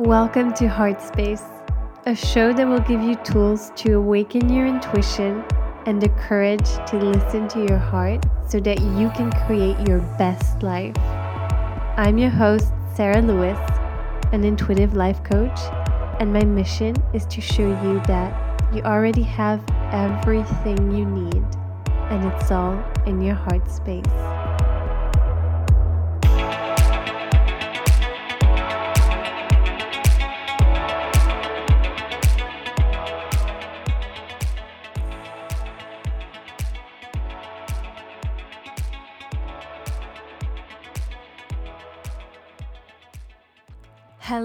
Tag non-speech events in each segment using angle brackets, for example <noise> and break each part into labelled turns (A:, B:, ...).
A: Welcome to Heart Space, a show that will give you tools to awaken your intuition and the courage to listen to your heart so that you can create your best life. I'm your host, Sarah Lewis, an intuitive life coach, and my mission is to show you that you already have everything you need, and it's all in your heart space.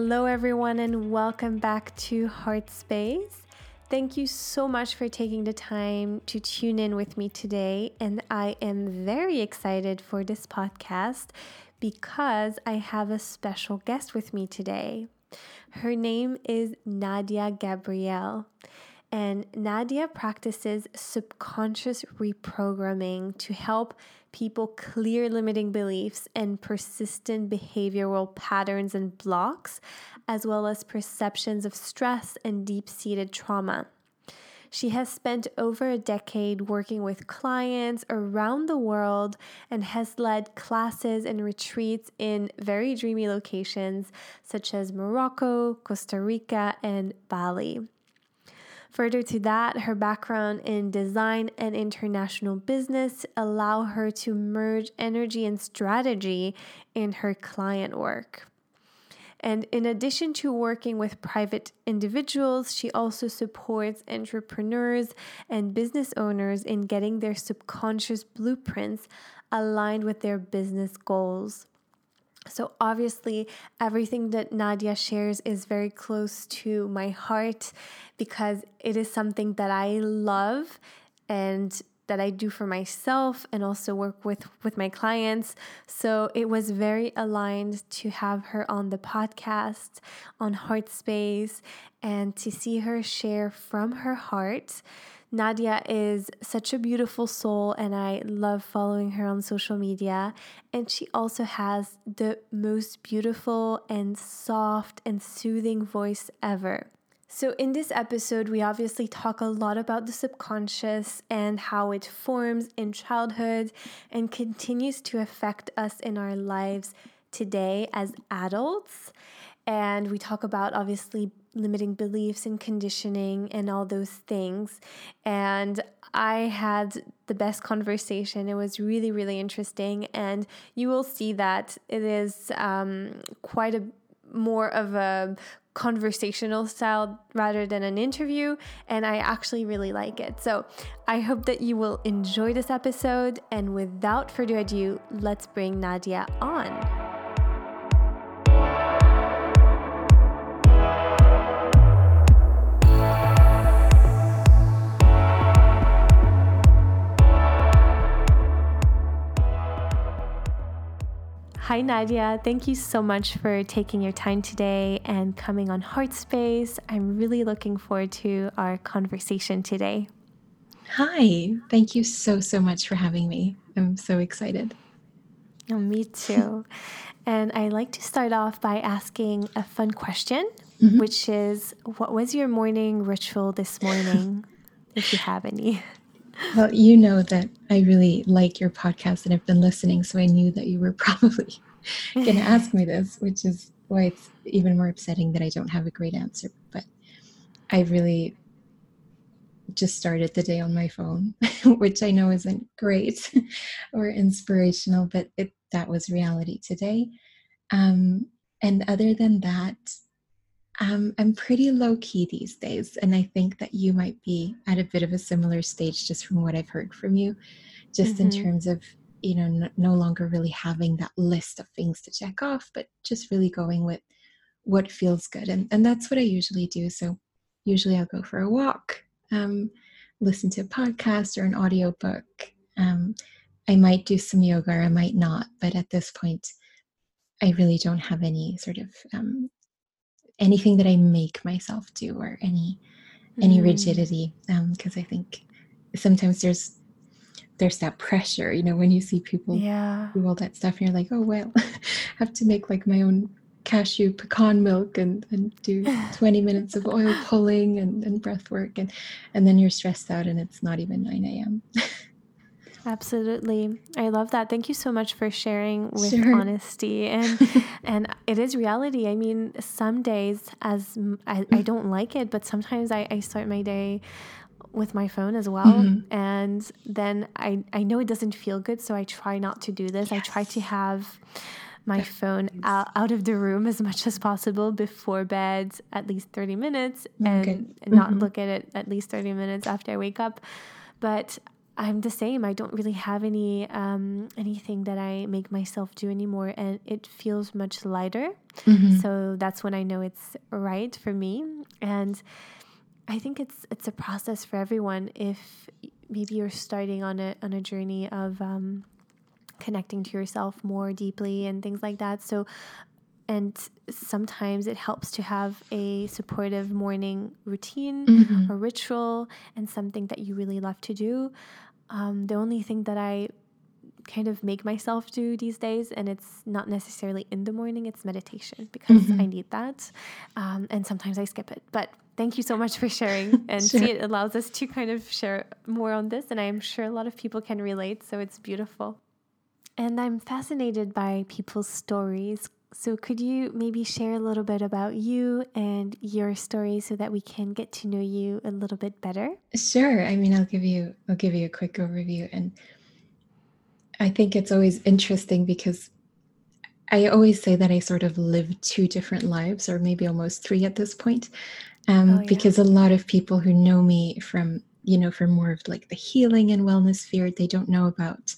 A: Hello, everyone, and welcome back to Heart Space. Thank you so much for taking the time to tune in with me today. And I am very excited for this podcast because I have a special guest with me today. Her name is Nadia Gabrielle. And Nadia practices subconscious reprogramming to help people clear limiting beliefs and persistent behavioral patterns and blocks, as well as perceptions of stress and deep seated trauma. She has spent over a decade working with clients around the world and has led classes and retreats in very dreamy locations such as Morocco, Costa Rica, and Bali. Further to that, her background in design and international business allow her to merge energy and strategy in her client work. And in addition to working with private individuals, she also supports entrepreneurs and business owners in getting their subconscious blueprints aligned with their business goals. So, obviously, everything that Nadia shares is very close to my heart because it is something that I love and that I do for myself and also work with with my clients. So it was very aligned to have her on the podcast on Heart Space and to see her share from her heart Nadia is such a beautiful soul, and I love following her on social media. And she also has the most beautiful and soft and soothing voice ever. So, in this episode, we obviously talk a lot about the subconscious and how it forms in childhood and continues to affect us in our lives today as adults. And we talk about obviously limiting beliefs and conditioning and all those things. And I had the best conversation. It was really, really interesting. And you will see that it is um, quite a more of a conversational style rather than an interview, and I actually really like it. So I hope that you will enjoy this episode. And without further ado, let's bring Nadia on. Hi, Nadia. Thank you so much for taking your time today and coming on Heart Space. I'm really looking forward to our conversation today.
B: Hi. Thank you so, so much for having me. I'm so excited.
A: Oh, me too. <laughs> and I like to start off by asking a fun question, mm-hmm. which is what was your morning ritual this morning, if you have any? <laughs>
B: Well, you know that I really like your podcast and I've been listening, so I knew that you were <laughs> probably going <laughs> to ask me this, which is why it's even more upsetting that I don't have a great answer. But I really just started the day on my phone, <laughs> which I know isn't great or inspirational, but it, that was reality today. Um, and other than that, um, I'm pretty low key these days, and I think that you might be at a bit of a similar stage just from what I've heard from you, just mm-hmm. in terms of you know n- no longer really having that list of things to check off, but just really going with what feels good, and and that's what I usually do. So usually I'll go for a walk, um, listen to a podcast or an audiobook. Um, I might do some yoga, or I might not, but at this point, I really don't have any sort of um, anything that I make myself do or any any mm. rigidity because um, I think sometimes there's there's that pressure you know when you see people
A: yeah.
B: do all that stuff and you're like oh well I <laughs> have to make like my own cashew pecan milk and, and do <laughs> 20 minutes of oil pulling and, and breath work and and then you're stressed out and it's not even 9 a.m <laughs>
A: Absolutely. I love that. Thank you so much for sharing with sure. honesty and <laughs> and it is reality. I mean, some days as I, I don't like it, but sometimes I, I start my day with my phone as well mm-hmm. and then I I know it doesn't feel good, so I try not to do this. Yes. I try to have my phone out, out of the room as much as possible before bed at least 30 minutes and okay. not mm-hmm. look at it at least 30 minutes after I wake up. But I'm the same. I don't really have any um, anything that I make myself do anymore, and it feels much lighter. Mm-hmm. So that's when I know it's right for me. And I think it's it's a process for everyone. If maybe you're starting on a on a journey of um, connecting to yourself more deeply and things like that. So and sometimes it helps to have a supportive morning routine mm-hmm. or ritual and something that you really love to do um, the only thing that I kind of make myself do these days, and it's not necessarily in the morning, it's meditation because mm-hmm. I need that. Um, and sometimes I skip it. But thank you so much for sharing. <laughs> And sure. see, it allows us to kind of share more on this. And I'm sure a lot of people can relate. So it's beautiful. And I'm fascinated by people's stories so, could you maybe share a little bit about you and your story so that we can get to know you a little bit better?
B: Sure. I mean, I'll give you I'll give you a quick overview and I think it's always interesting because I always say that I sort of live two different lives or maybe almost three at this point. Um, oh, yeah. because a lot of people who know me from you know from more of like the healing and wellness field they don't know about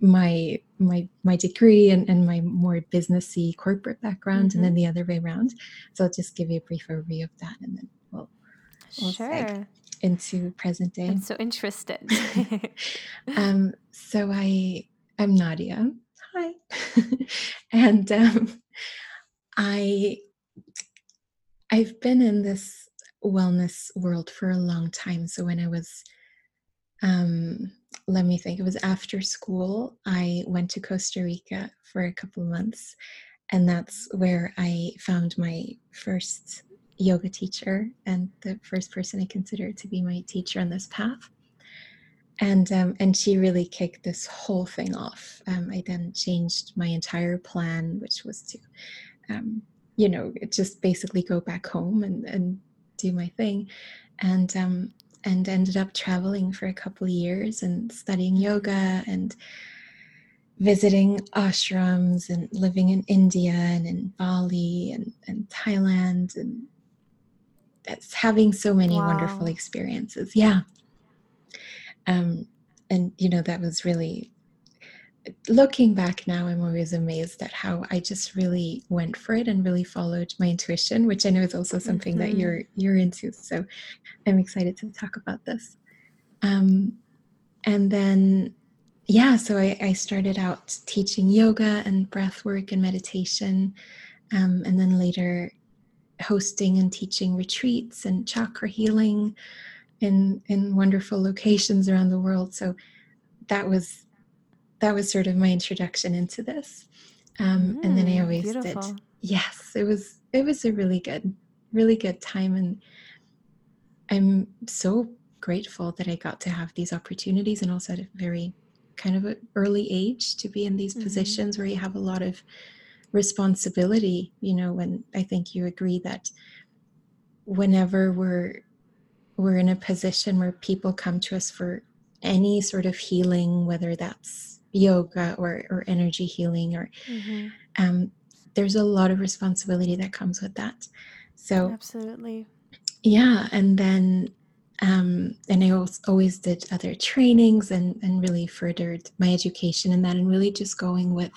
B: my my my degree and, and my more businessy corporate background mm-hmm. and then mm-hmm. the other way around so i'll just give you a brief overview of that and then we'll, we'll sure. into present day
A: i'm so interested <laughs>
B: um so i i'm nadia hi <laughs> and um i i've been in this wellness world for a long time so when i was um let me think, it was after school. I went to Costa Rica for a couple of months, and that's where I found my first yoga teacher and the first person I considered to be my teacher on this path. And um, and she really kicked this whole thing off. Um, I then changed my entire plan, which was to, um, you know, just basically go back home and and do my thing, and um, and ended up traveling for a couple of years and studying yoga and visiting ashrams and living in India and in Bali and, and Thailand and that's having so many wow. wonderful experiences. Yeah. Um, and you know, that was really looking back now, I'm always amazed at how I just really went for it and really followed my intuition, which I know is also something mm-hmm. that you're you're into. So I'm excited to talk about this. Um, and then, yeah, so I, I, started out teaching yoga and breath work and meditation, um, and then later hosting and teaching retreats and chakra healing in in wonderful locations around the world. So that was that was sort of my introduction into this. Um, mm, and then I mm, always beautiful. did. Yes, it was it was a really good, really good time, and I'm so grateful that I got to have these opportunities, and also at a very kind of an early age to be in these mm-hmm. positions where you have a lot of responsibility. You know, when I think you agree that whenever we're we're in a position where people come to us for any sort of healing, whether that's yoga or, or energy healing or mm-hmm. um, there's a lot of responsibility that comes with that. So
A: absolutely.
B: Yeah and then um, and i always did other trainings and and really furthered my education in that and really just going with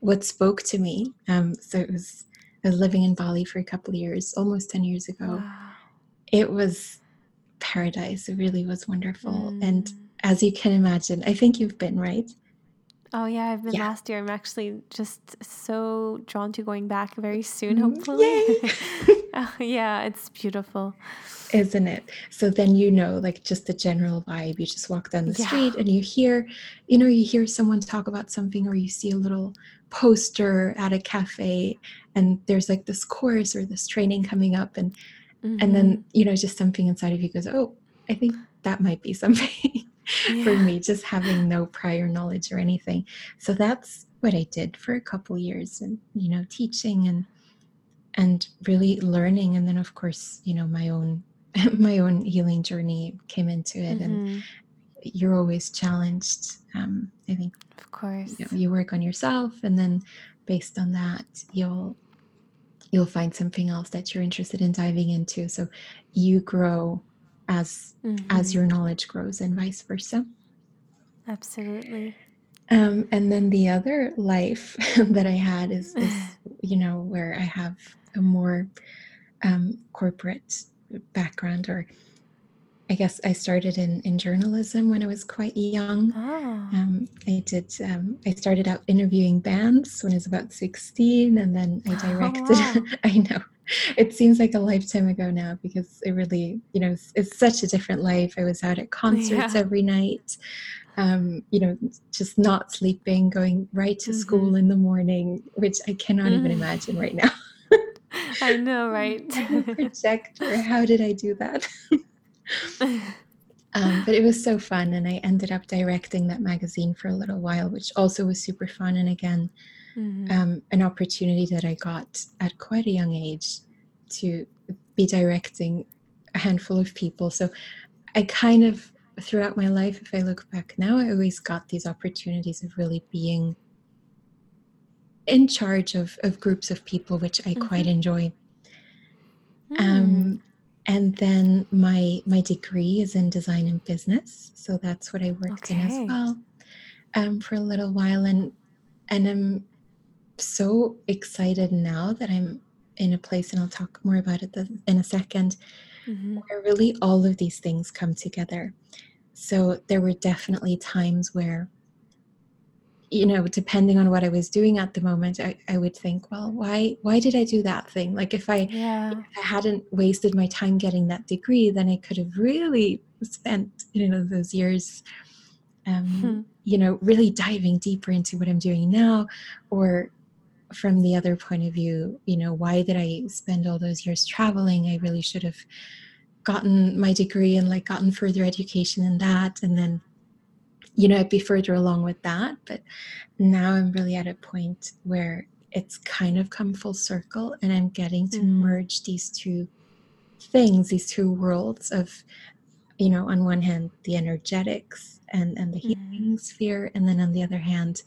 B: what spoke to me. Um, so it was i was living in bali for a couple of years almost 10 years ago. Wow. it was paradise. It really was wonderful. Mm. and as you can imagine i think you've been right
A: Oh yeah, I've been
B: Yeah.
A: last year. I'm actually just so drawn to going back very soon,
B: Mm,
A: hopefully. <laughs> <laughs> Oh, yeah, it's beautiful.
B: isn't it? So then you know, like just the general vibe. You just walk down the
A: Yeah.
B: street and you hear, you know, you hear someone talk about something, or you see a little poster at a cafe, and there's like this course or this training coming up, and and
A: Mhm.
B: then you know, just something inside of you goes, oh, I think that might be something <laughs> for me, just having no prior knowledge or anything. So that's what I did for a couple years, and you know, teaching and and really learning and then of course you know my own <laughs> my own healing journey came into it and
A: Mhm.
B: you're always challenged um, i think
A: Of course.
B: you, know, you work on yourself and then based on that you'll you'll find something else that you're interested in diving into so you grow as as
A: Mhm.
B: your knowledge grows and vice versa
A: Absolutely.
B: Um, and then the other life <laughs> that I had is, <sighs> is, you know, where I have a more um, corporate background, or I guess I started in, in journalism when I was quite young.
A: Oh.
B: Um, I did. Um, I started out interviewing bands when I was about sixteen, and then I <gasps>
A: Oh,
B: directed.
A: wow. <laughs>
B: I know it seems like a lifetime ago now because it really, you know, it's, it's such a different life. I was out at concerts
A: Yeah.
B: every night. Um, you know, just not sleeping, going right to school in the morning, which I cannot even
A: Mm.
B: imagine right now.
A: I know, <laughs> right?
B: Projector. How did I do that? <laughs> Um, but it was so fun, and I ended up directing that magazine for a little while, which also was super fun. And again,
A: Mhm.
B: um, an opportunity that I got at quite a young age to be directing a handful of people. So I kind of, throughout my life, if I look back now, I always got these opportunities of really being in charge of, of groups of people, which I quite enjoy.
A: Mm.
B: Um, and then my my degree is in design and business, so that's what I worked in as well um, for a little while, and and I'm so excited now that I'm in a place, and I'll talk more about it in a second,
A: Mhm.
B: where really all of these things come together. So there were definitely times where, you know, depending on what I was doing at the moment, I, I would think, well, why why did I do that thing? Like if I
A: Yeah.
B: if I hadn't wasted my time getting that degree, then I could have really spent, you know, those years, um,
A: Hmm. <laughs>
B: you know, really diving deeper into what I'm doing now. Or from the other point of view, you know, why did I spend all those years traveling? I really should have gotten my degree and like gotten further education in that. And then, you know, I'd be further along with that. But now I'm really at a point where it's kind of come full circle and I'm getting to
A: Mhm.
B: merge these two things, these two worlds of, you know, on one hand, the energetics and, and the healing sphere, and then on the other hand,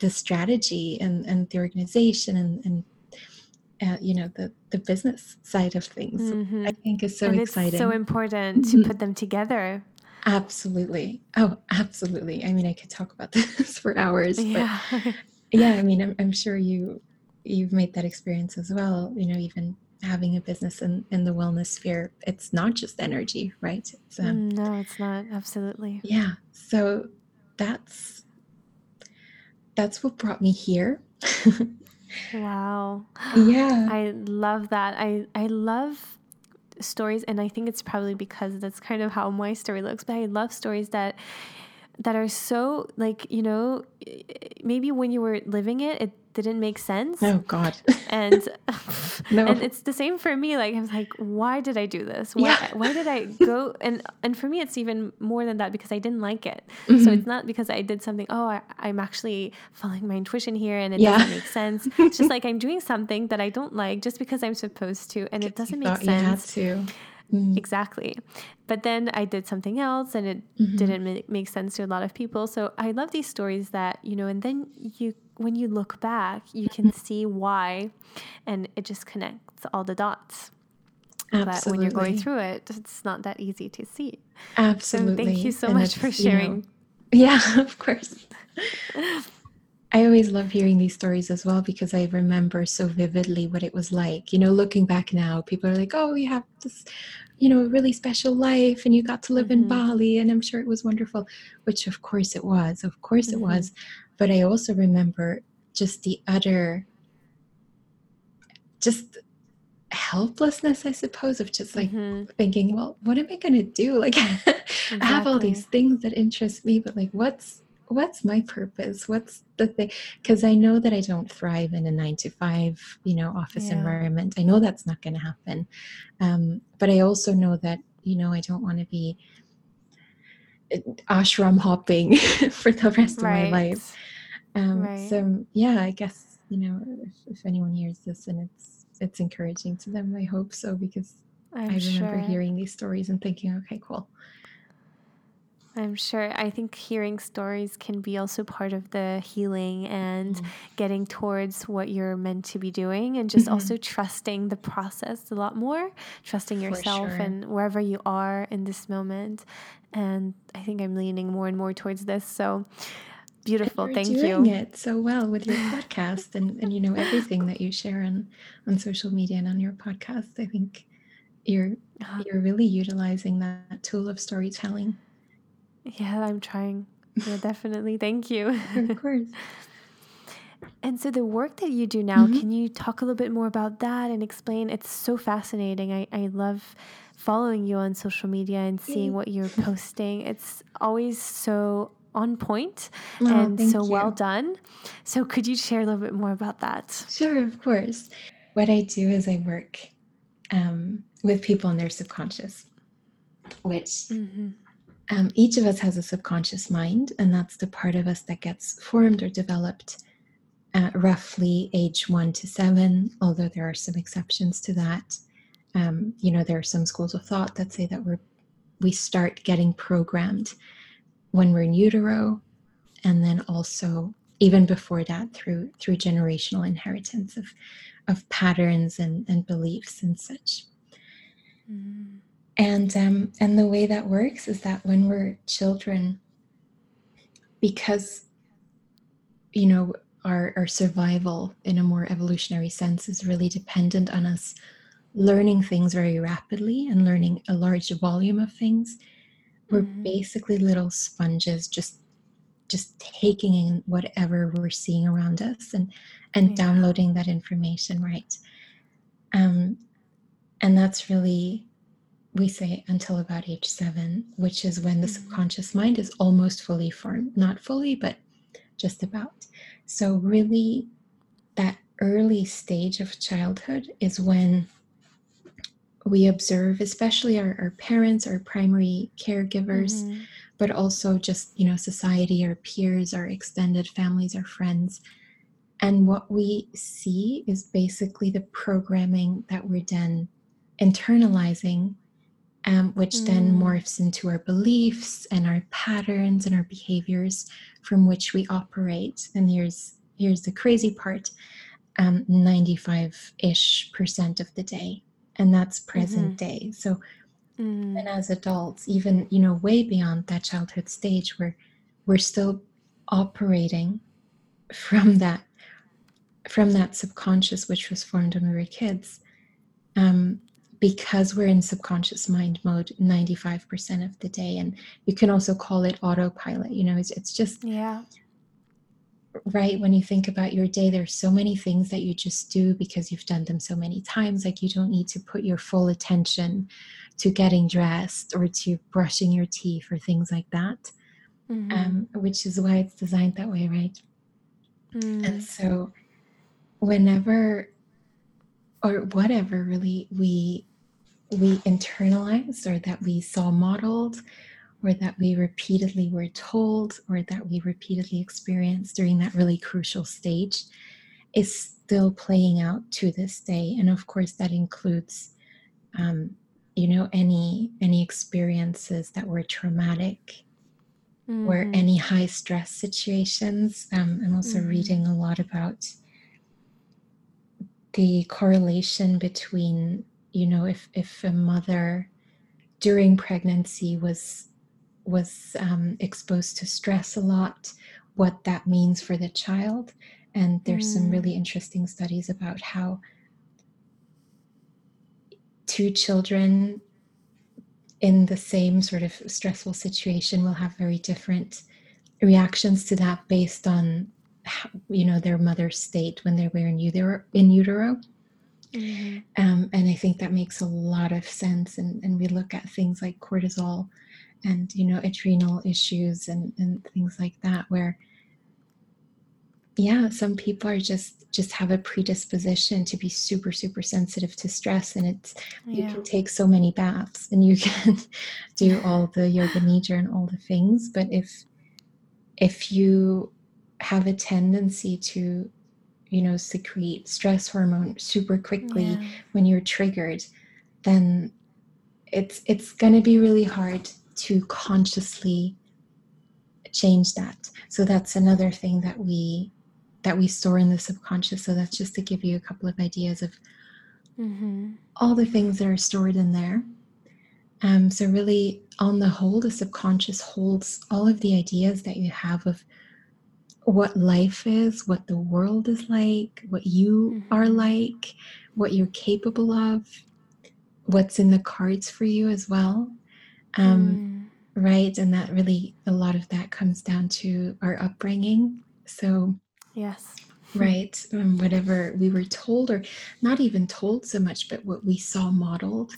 B: the strategy and, and the organization and, and uh, you know, the, the business side of things.
A: Mhm.
B: I think is so
A: and
B: exciting.
A: it's so important to
B: Mhm.
A: put them together.
B: Absolutely. Oh, absolutely. I mean, I could talk about <laughs> this for hours, but
A: Yeah.
B: yeah i mean I'm, I'm sure you you've made that experience as well you know even having a business in, in the wellness sphere it's not just energy right it's um,
A: Mm, no, it's not. Absolutely.
B: yeah so that's that's what brought me here
A: Wow. <gasps>
B: yeah
A: I love that. I I love stories and I think it's probably because that's kind of how my story looks, but I love stories that that are so like, you know, maybe when you were living it it didn't make sense.
B: oh god
A: And <laughs>
B: No.
A: and it's the same for me. Like I was like, why did I do this? Why
B: Yeah.
A: why did I go <laughs> and and for me it's even more than that because I didn't like it. So
B: Mhm.
A: it's not because I did something, oh I, I'm actually following my intuition here and it
B: Yeah.
A: doesn't make sense. It's <laughs> just like I'm doing something that I don't like just because I'm supposed to and it doesn't make
B: thought you had
A: sense.
B: to Mm,
A: Exactly. But then I did something else and it
B: mhm.
A: didn't make sense to a lot of people. So I love these stories that, you know, and then you, when you look back, you can
B: Mm-hmm.
A: see why and it just connects all the dots. But when you're going through it, it's not that easy to see.
B: absolutely
A: So thank you so
B: And
A: much for
B: it's, you know,
A: sharing. <laughs>
B: yeah of course I always love hearing these stories as well because I remember so vividly what it was like. You know, looking back now, people are like, oh, you have this, you know, a really special life and you got to live mm-hmm. in Bali and I'm sure it was wonderful, which of course it was. Of course mm-hmm. it was. But I also remember just the utter, just helplessness, I suppose, of just like mm-hmm. thinking, well, what am I going to do? Like, exactly. <laughs> I have all these things that interest me, but like, what's, what's my purpose what's the thing because i know that i don't thrive in a nine to five you know office yeah. environment i know that's not going to happen um, but i also know that you know i don't want to be uh, ashram hopping <laughs> for the rest right. of my life um, right. so yeah i guess you know if, if, anyone hears this and it's it's encouraging to them i hope so because I'm i remember sure. hearing these stories and thinking okay cool
A: I'm sure. I think hearing stories can be also part of the healing and mm. getting towards what you're meant to be doing, and just mm-hmm. also trusting the process a lot more, trusting yourself sure. and wherever you are in this moment. And I think I'm leaning more and more towards this. So beautiful.
B: You're
A: Thank
B: doing
A: you.
B: it so well with your <laughs> podcast and, and you know everything that you share on on social media and on your podcast. I think you're uh-huh. you're really utilizing that tool of storytelling
A: yeah, I'm trying. Yeah, <laughs> definitely. Thank you.
B: of course. <laughs>
A: And so the work that you do now, mm-hmm. can you talk a little bit more about that and explain? It's so fascinating. I, I love following you on social media and seeing what you're posting. It's always so on point oh, and so you. well done. So could you share a little bit more about that?
B: Sure, of course. What I do is I work um, with people in their subconscious, which mm-hmm. Um, each of us has a subconscious mind, and that's the part of us that gets formed or developed at roughly age one to seven, although there are some exceptions to that. Um, you know, there are some schools of thought that say that we're we start getting programmed when we're in utero, and then also even before that through through generational inheritance of of patterns and, and beliefs and such. Mm and um, and the way that works is that when we're children because you know our, our survival in a more evolutionary sense is really dependent on us learning things very rapidly and learning a large volume of things we're mm-hmm. basically little sponges just just taking in whatever we're seeing around us and and yeah. downloading that information right um and that's really we say until about age seven, which is when the mm-hmm. subconscious mind is almost fully formed. Not fully, but just about. So, really, that early stage of childhood is when we observe, especially our, our parents, our primary caregivers, mm-hmm. but also just, you know, society, our peers, our extended families, our friends. And what we see is basically the programming that we're then internalizing um, which mm. then morphs into our beliefs and our patterns and our behaviors from which we operate. And here's here's the crazy part: 95 um, ish percent of the day, and that's present mm-hmm. day. So, mm. and as adults, even you know, way beyond that childhood stage, where we're still operating from that from that subconscious which was formed when we were kids um, because we're in subconscious mind mode 95% of the day and you can also call it autopilot you know it's, it's just
A: yeah
B: right when you think about your day there's so many things that you just do because you've done them so many times like you don't need to put your full attention to getting dressed or to brushing your teeth or things like that mm-hmm. um, which is why it's designed that way right mm. and so whenever or whatever really we we internalized or that we saw modeled or that we repeatedly were told or that we repeatedly experienced during that really crucial stage is still playing out to this day and of course that includes um, you know any any experiences that were traumatic mm-hmm. or any high stress situations um, i'm also mm-hmm. reading a lot about the correlation between you know if if a mother during pregnancy was was um, exposed to stress a lot what that means for the child. And there's mm. some really interesting studies about how two children in the same sort of stressful situation will have very different reactions to that based on how, you know their mother's state when they were in utero in utero mm-hmm. um, and i think that makes a lot of sense and, and we look at things like cortisol and you know adrenal issues and, and things like that where yeah some people are just just have a predisposition to be super super sensitive to stress and it's yeah. you can take so many baths and you <laughs> can do all the yoga nidra and all the things but if if you have a tendency to you know secrete stress hormone super quickly yeah. when you're triggered then it's it's going to be really hard to consciously change that so that's another thing that we that we store in the subconscious. So that's just to give you a couple of ideas of mm-hmm. all the things that are stored in there. Um, so, really, on the whole, the subconscious holds all of the ideas that you have of what life is, what the world is like, what you mm-hmm. are like, what you're capable of, what's in the cards for you as well. Um, mm. Right. And that really, a lot of that comes down to our upbringing. So,
A: Yes.
B: Right. Um, whatever we were told, or not even told so much, but what we saw modeled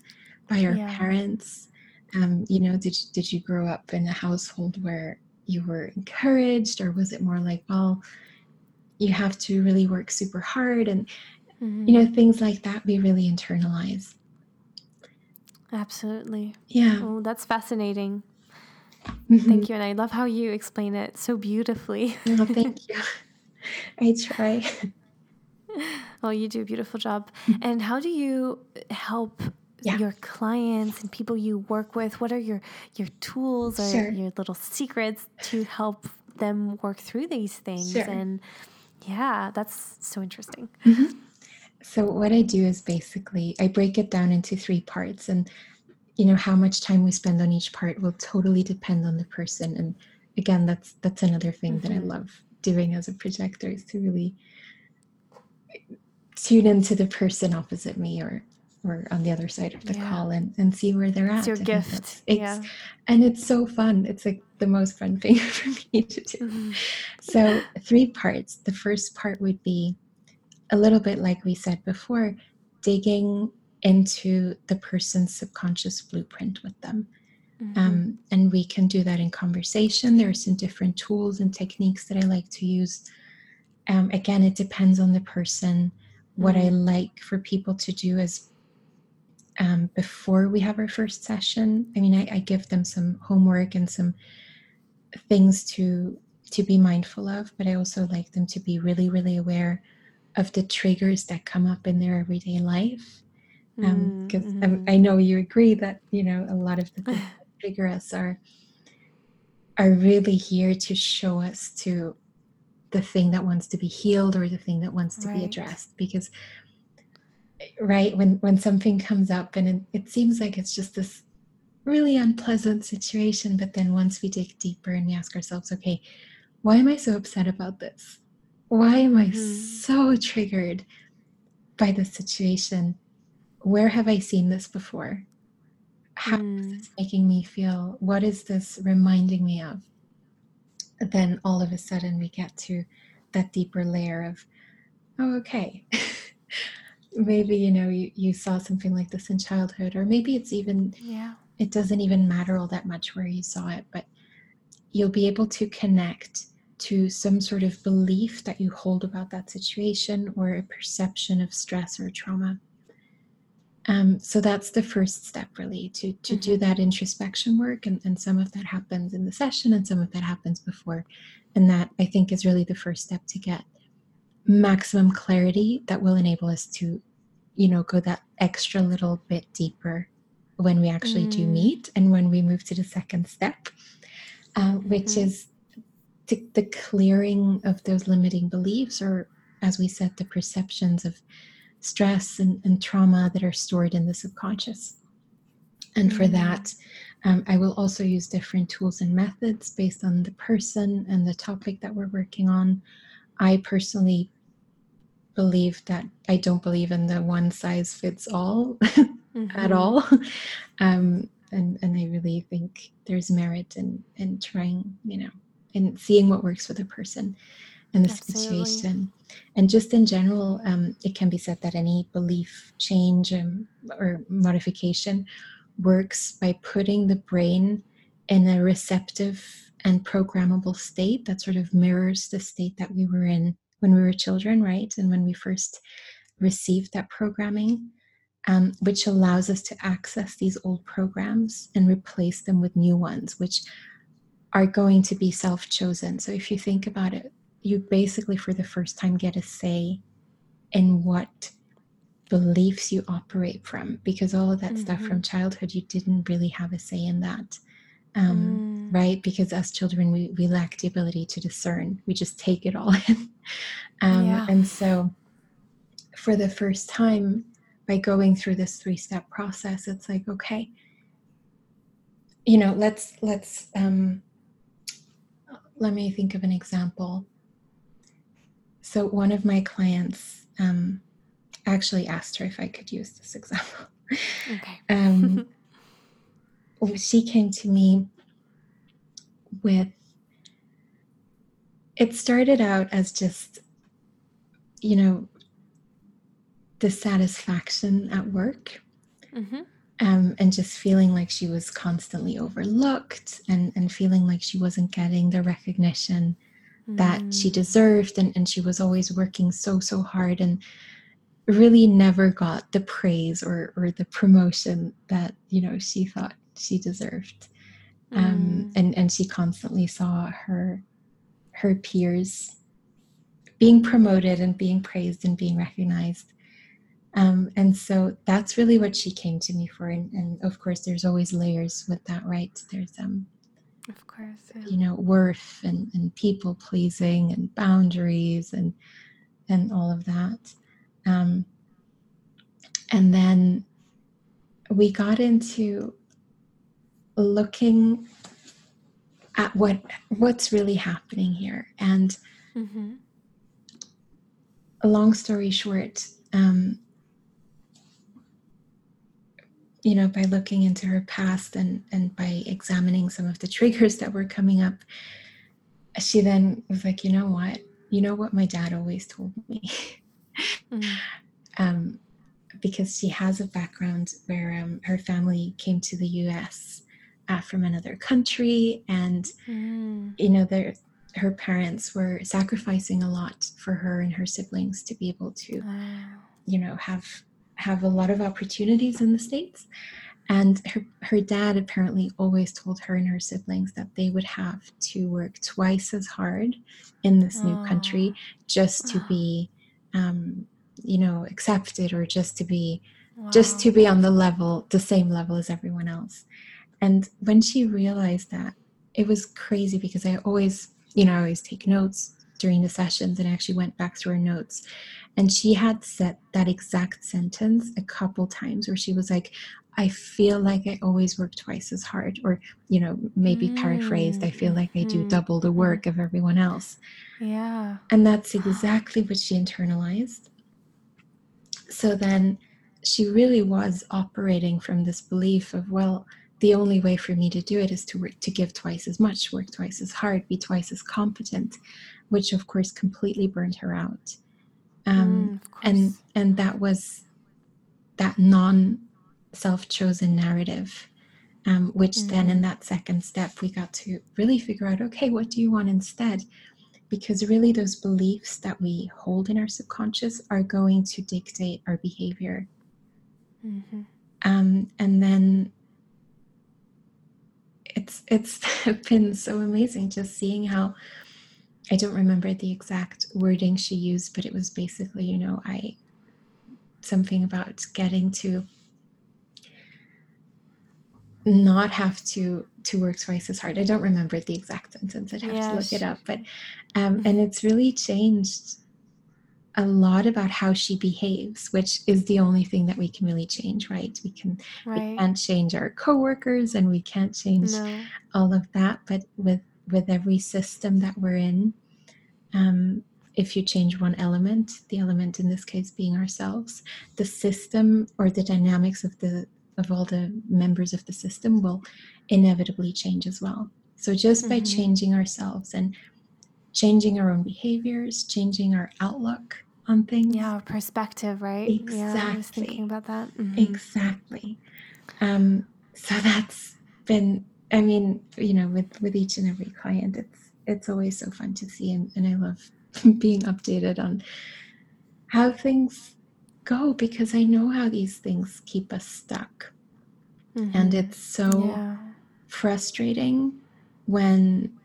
B: by our yeah. parents. Um, you know, did did you grow up in a household where you were encouraged, or was it more like, well, you have to really work super hard, and mm-hmm. you know, things like that we really internalize.
A: Absolutely.
B: Yeah.
A: Oh, that's fascinating. Mm-hmm. Thank you, and I love how you explain it so beautifully. <laughs>
B: oh, thank you. <laughs> I try. <laughs>
A: Oh, you do a beautiful job. Mm-hmm. And how do you help yeah. your clients and people you work with? What are your your tools or sure. your little secrets to help them work through these things? Sure. And yeah, that's so interesting.
B: Mm-hmm. So what I do is basically I break it down into three parts and you know how much time we spend on each part will totally depend on the person and again that's that's another thing mm-hmm. that I mm-hmm. love doing as a projector is to really tune into the person opposite me or or on the other side of the yeah. call and, and see where they're
A: at.
B: It's
A: your gift. It's, yeah.
B: And it's so fun. It's like the most fun thing <laughs> for me to do. Mm-hmm. So, three parts. The first part would be a little bit like we said before, digging into the person's subconscious blueprint with them. Mm-hmm. Um, and we can do that in conversation. There are some different tools and techniques that I like to use. Um, again, it depends on the person. What mm-hmm. I like for people to do is um, before we have our first session, I mean, I, I give them some homework and some things to to be mindful of, but I also like them to be really, really aware of the triggers that come up in their everyday life because um, mm-hmm. I know you agree that you know a lot of the things <laughs> trigger us are are really here to show us to the thing that wants to be healed or the thing that wants to right. be addressed because right when when something comes up and it, it, seems like it's just this really unpleasant situation but then once we dig deeper and we ask ourselves okay why am i so upset about this why am i mm-hmm. so triggered by this situation where have i seen this before how mm. is this making me feel? What is this reminding me of? Then all of a sudden we get to that deeper layer of, oh, okay. <laughs> maybe, you know, you, you saw something like this in childhood, or maybe it's even,
A: yeah,
B: it doesn't even matter all that much where you saw it, but you'll be able to connect to some sort of belief that you hold about that situation or a perception of stress or trauma. Um, so that's the first step, really, to to mm-hmm. do that introspection work, and, and some of that happens in the session, and some of that happens before, and that I think is really the first step to get maximum clarity that will enable us to, you know, go that extra little bit deeper when we actually mm. do meet, and when we move to the second step, uh, which mm-hmm. is the, the clearing of those limiting beliefs, or as we said, the perceptions of stress and, and trauma that are stored in the subconscious. And for mm-hmm. that, Um, I will also use different tools and methods based on the person and the topic that we're working on. I personally believe that I don't believe in the one size fits all <laughs> mm-hmm. at all. <laughs> Um, and, and I really think there's merit in, in trying, you know, in seeing what works for the person and the Absolutely. situation. And just in general, um, it can be said that any belief change um, or modification works by putting the brain in a receptive and programmable state that sort of mirrors the state that we were in when we were children, right? And when we first received that programming, um, which allows us to access these old programs and replace them with new ones, which are going to be self chosen. So if you think about it, you basically, for the first time, get a say in what beliefs you operate from because all of that mm-hmm. stuff from childhood you didn't really have a say in that um, mm. right because as children we, we lack the ability to discern we just take it all <laughs> in um, yeah. and so for the first time by going through this three step process it's like okay you know let's let's um, let me think of an example so one of my clients um, actually asked her if I could use this <laughs> example. Okay. um, <laughs> she came to me with it started out as just you know dissatisfaction at work mm-hmm. um, and just feeling like she was constantly overlooked and, and feeling like she wasn't getting the recognition that mm. she deserved and, and she was always working so so hard and really never got the praise or or the promotion that you know she thought she deserved. Um, mm. and and she constantly saw her her peers being promoted and being praised and being recognized. Um, and so that's really what she came to me for. And, and, of course there's always layers with that right? There's um
A: of course yeah.
B: you know worth and, and people pleasing and boundaries and and all of that. Um, and then we got into looking at what what's really happening here and mm-hmm. a long story short um, you know by looking into her past and and by examining some of the triggers that were coming up she then was like you know what you know what my dad always told me mm. <laughs> um, because she has a background where um, her family came to the US from another country, and mm. you know, her parents were sacrificing a lot for her and her siblings to be able to, wow. you know, have have a lot of opportunities in the states. And her, her dad apparently always told her and her siblings that they would have to work twice as hard in this oh. new country just to be <sighs> um, you know accepted or just to be wow. just to be on the level the same level as everyone else and when she realized that it was crazy because i always you know i always take notes during the sessions and I actually went back through her notes and she had said that exact sentence a couple times where she was like I feel like I always work twice as hard, or, you know, maybe mm. paraphrased, I feel like I do mm-hmm. double the work of everyone else.
A: Yeah.
B: And that's exactly what she internalized. So then she really was operating from this belief of, well, the only way for me to do it is to work to give twice as much, work twice as hard, be twice as competent, which of course completely burned her out. Um, mm, and and that was that non self-chosen narrative, um, which mm. then in mm. that second step we got to really figure out, okay, what do you want instead? because really those beliefs that we hold in our subconscious are going to dictate our behavior mm-hmm. um, and then it's it's <laughs> been so amazing just seeing how i don't remember the exact wording she used but it was basically you know i something about getting to not have to to work twice as hard. I don't remember the exact sentence. I'd have yes. to look it up. But um, and it's really changed a lot about how she behaves, which is the only thing that we can really change, right? We can right. we can't change our coworkers and we can't change no. all of that. But with with every system that we're in, um, if you change one element, the element in this case being ourselves, the system or the dynamics of the of all the members of the system will inevitably change as well. So just mm-hmm. by changing ourselves and changing our own behaviors, changing our outlook on things.
A: Yeah, perspective, right?
B: Exactly.
A: Yeah, I was thinking about that.
B: Mm-hmm. Exactly. Um, so that's been, I mean, you know, with with each and every client, it's it's always so fun to see, and, and I love <laughs> being updated on how things go because I know how these things keep us stuck, mm-hmm. and it's so yeah. frustrating when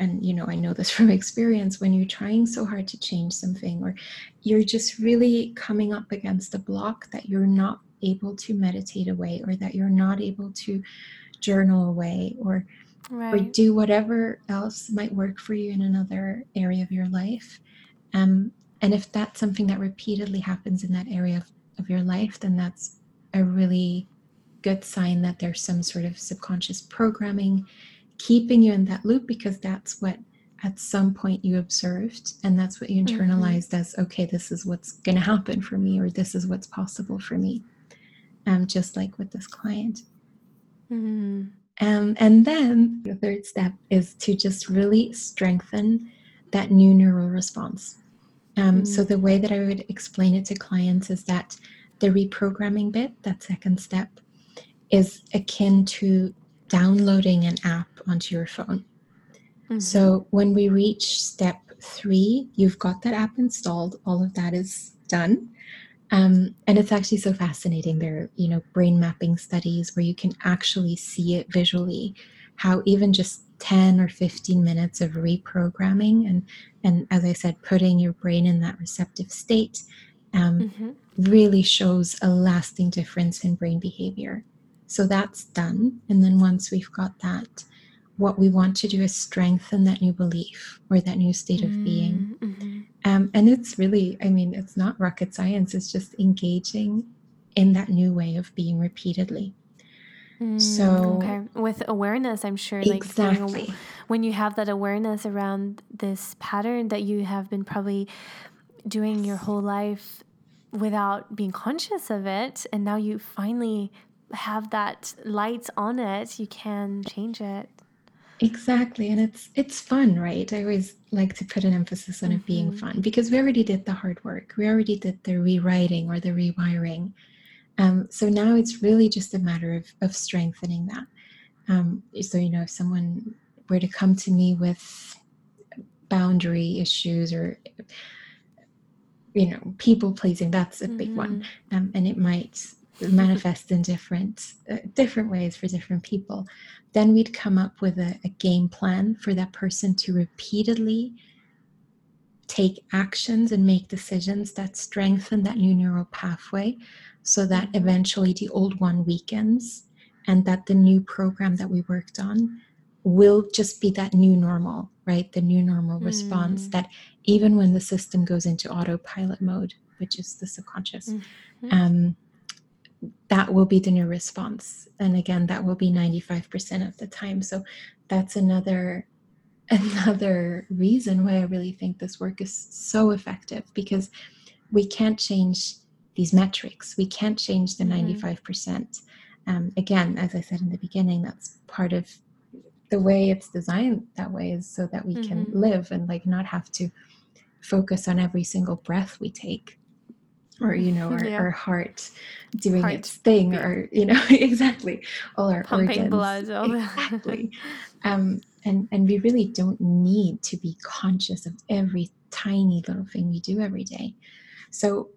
B: and you know i know this <laughs> from experience when you're trying so hard to change something or you're just really coming up against a block that you're not able to meditate away or that you're not able to journal away or right. or do whatever else might work for you in another area of your life um, and if that's something that repeatedly happens in that area of, of your life then that's a really good sign that there's some sort of subconscious programming keeping you in that loop because that's what at some point you observed and that's what you mm-hmm. internalized mm-hmm. as okay this is what's going to happen for me or this is what's possible for me um, just like with this client mm-hmm. um, and then the third step is to just really strengthen that new neural response um, mm-hmm. so the way that i would explain it to clients is that the reprogramming bit that second step is akin to downloading an app onto your phone. Mm-hmm. So when we reach step three, you've got that app installed, all of that is done. Um, and it's actually so fascinating. There are, you know, brain mapping studies where you can actually see it visually, how even just 10 or 15 minutes of reprogramming and and as I said, putting your brain in that receptive state um, mm-hmm. really shows a lasting difference in brain behavior. So that's done. And then once we've got that, what we want to do is strengthen that new belief or that new state of mm, being. Mm-hmm. Um, and it's really, I mean, it's not rocket science, it's just engaging in that new way of being repeatedly. Mm, so,
A: okay. with awareness, I'm sure, like exactly. when you have that awareness around this pattern that you have been probably doing your whole life without being conscious of it, and now you finally have that light on it, you can change it.
B: Exactly. And it's it's fun, right? I always like to put an emphasis on mm-hmm. it being mm-hmm. fun because we already did the hard work. We already did the rewriting or the rewiring. Um, so now it's really just a matter of, of strengthening that. Um, so, you know, if someone were to come to me with boundary issues or, you know, people pleasing, that's a big mm-hmm. one. Um, and it might manifest in different uh, different ways for different people then we'd come up with a, a game plan for that person to repeatedly take actions and make decisions that strengthen that new neural pathway so that mm-hmm. eventually the old one weakens and that the new program that we worked on will just be that new normal right the new normal mm. response that even when the system goes into autopilot mode which is the subconscious mm-hmm. um, that will be the new response. And again that will be 95% of the time. So that's another <laughs> another reason why i really think this work is so effective because we can't change these metrics. We can't change the mm-hmm. 95% um, again as i said in the beginning that's part of the way it's designed that way is so that we mm-hmm. can live and like not have to focus on every single breath we take or you know our, yeah. our heart doing heart. its thing yeah. or you know <laughs> exactly all our
A: pumping organs. blood
B: all exactly <laughs> um, and and we really don't need to be conscious of every tiny little thing we do every day so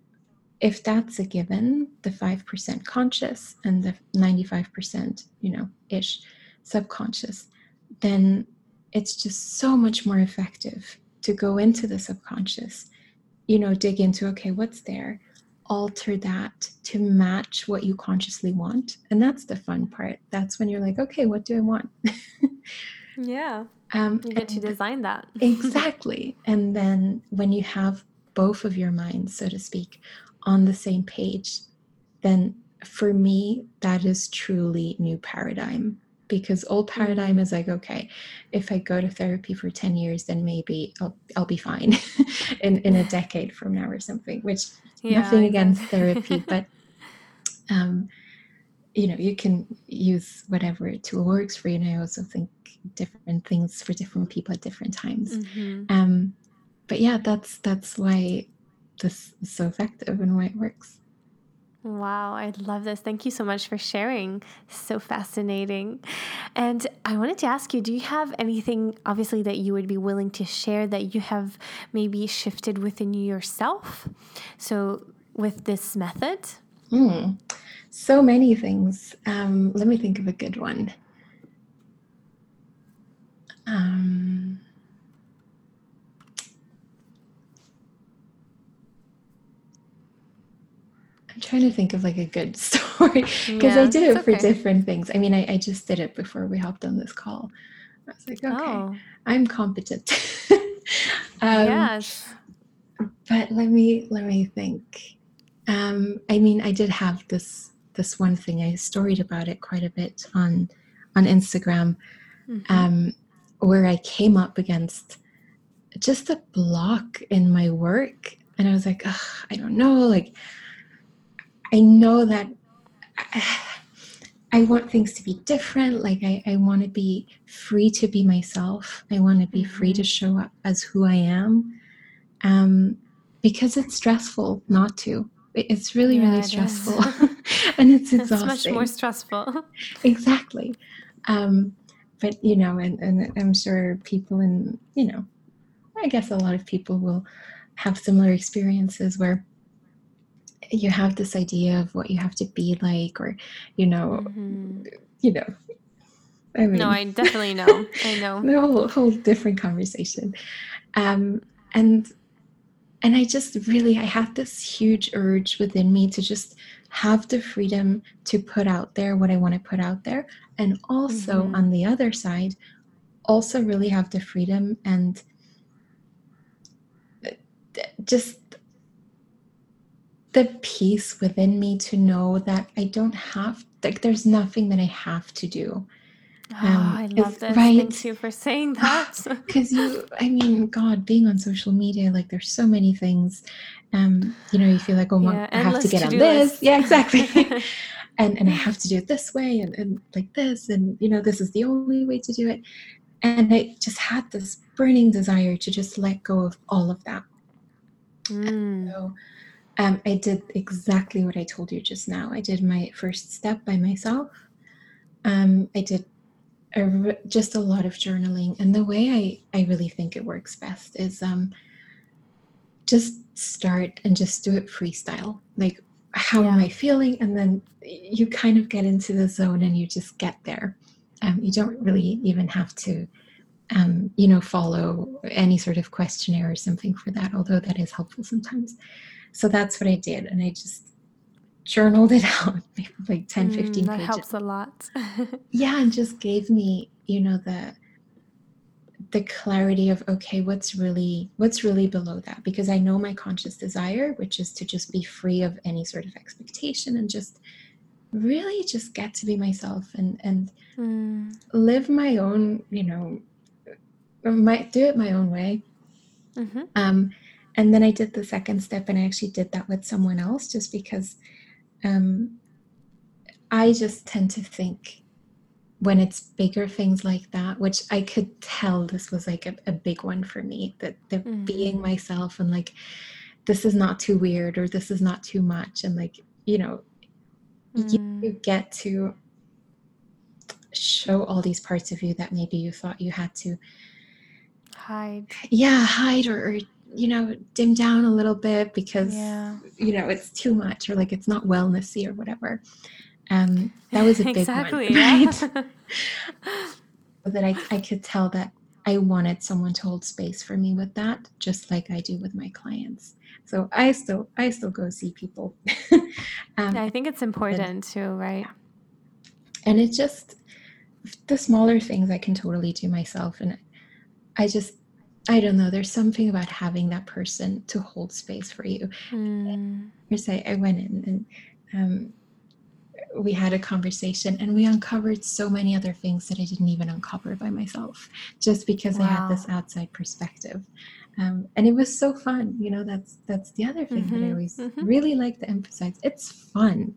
B: if that's a given the 5% conscious and the 95% you know ish subconscious then it's just so much more effective to go into the subconscious you know dig into okay what's there alter that to match what you consciously want. And that's the fun part. That's when you're like, okay, what do I want? <laughs>
A: yeah. Um, you get to design that. <laughs>
B: exactly. And then when you have both of your minds, so to speak, on the same page, then for me, that is truly new paradigm. Because old paradigm mm-hmm. is like, okay, if I go to therapy for 10 years, then maybe I'll, I'll be fine <laughs> in, in a decade from now or something, which yeah, nothing against therapy, <laughs> but um, you know, you can use whatever tool works for you. And I also think different things for different people at different times. Mm-hmm. Um, but yeah, that's that's why this is so effective and why it works.
A: Wow, I love this. Thank you so much for sharing. So fascinating. And I wanted to ask you do you have anything, obviously, that you would be willing to share that you have maybe shifted within you yourself? So, with this method?
B: Mm, so many things. Um, let me think of a good one. Um, I'm trying to think of like a good <laughs> story because yeah, I did it for okay. different things. I mean, I, I, just did it before we hopped on this call. I was like, okay, oh. I'm competent. <laughs> um, yes. But let me let me think. Um, I mean, I did have this this one thing. I storied about it quite a bit on on Instagram, mm-hmm. um, where I came up against just a block in my work, and I was like, I don't know, like I know that I want things to be different. Like, I, I want to be free to be myself. I want to be free to mm-hmm. show up as who I am. Um, because it's stressful not to. It's really, yeah, really stressful. <laughs> <laughs> and it's exhausting.
A: It's much more stressful. <laughs>
B: exactly. Um, but, you know, and, and I'm sure people in, you know, I guess a lot of people will have similar experiences where you have this idea of what you have to be like or you know mm-hmm. you know
A: I mean, no, I definitely know. <laughs> I know.
B: a whole, whole different conversation. Um, and and I just really I had this huge urge within me to just have the freedom to put out there what I want to put out there. And also mm-hmm. on the other side, also really have the freedom and uh, just the peace within me to know that I don't have like there's nothing that I have to do.
A: Oh, I love this. Right? Thank you for saying <sighs> that.
B: Because you, I mean, God, being on social media, like there's so many things. Um, you know, you feel like, oh, yeah, I have to get on this. List. Yeah, exactly. <laughs> and and I have to do it this way and, and like this, and you know, this is the only way to do it. And I just had this burning desire to just let go of all of that. Mm. So um, I did exactly what I told you just now. I did my first step by myself. Um, I did a, just a lot of journaling. And the way I, I really think it works best is um, just start and just do it freestyle. Like, how yeah. am I feeling? And then you kind of get into the zone and you just get there. Um, you don't really even have to, um, you know, follow any sort of questionnaire or something for that, although that is helpful sometimes. So that's what I did. And I just journaled it <laughs> out, like 10, mm, 15
A: that
B: pages.
A: helps a lot. <laughs>
B: yeah, and just gave me, you know, the the clarity of okay what's really what's really below that because i know my conscious desire which is to just be free of any sort of expectation and just really just get to be myself and and mm. live my own you know might do it my own way mm-hmm. um and then I did the second step and I actually did that with someone else just because um, I just tend to think when it's bigger things like that, which I could tell this was like a, a big one for me, that the mm-hmm. being myself and like this is not too weird or this is not too much. And like, you know, mm. you, you get to show all these parts of you that maybe you thought you had to
A: hide.
B: Yeah, hide or, or you know dim down a little bit because yeah. you know it's too much or like it's not wellnessy or whatever. Um that was a big exactly, <laughs> one right? Yeah. that I, I could tell that i wanted someone to hold space for me with that just like i do with my clients. So i still i still go see people. <laughs>
A: Um, i think it's important and, too right? yeah.
B: and it's just the smaller things i can totally do myself. And i just I don't know. There's something about having that person to hold space for you.
A: Mm.
B: First, I, I went in and um, we had a conversation and we uncovered so many other things that I didn't even uncover by myself just because I had this outside perspective. Um, and it was so fun. You know, that's that's the other thing that I
A: Mhm,
B: always
A: mhm.
B: really like to emphasize. It's fun.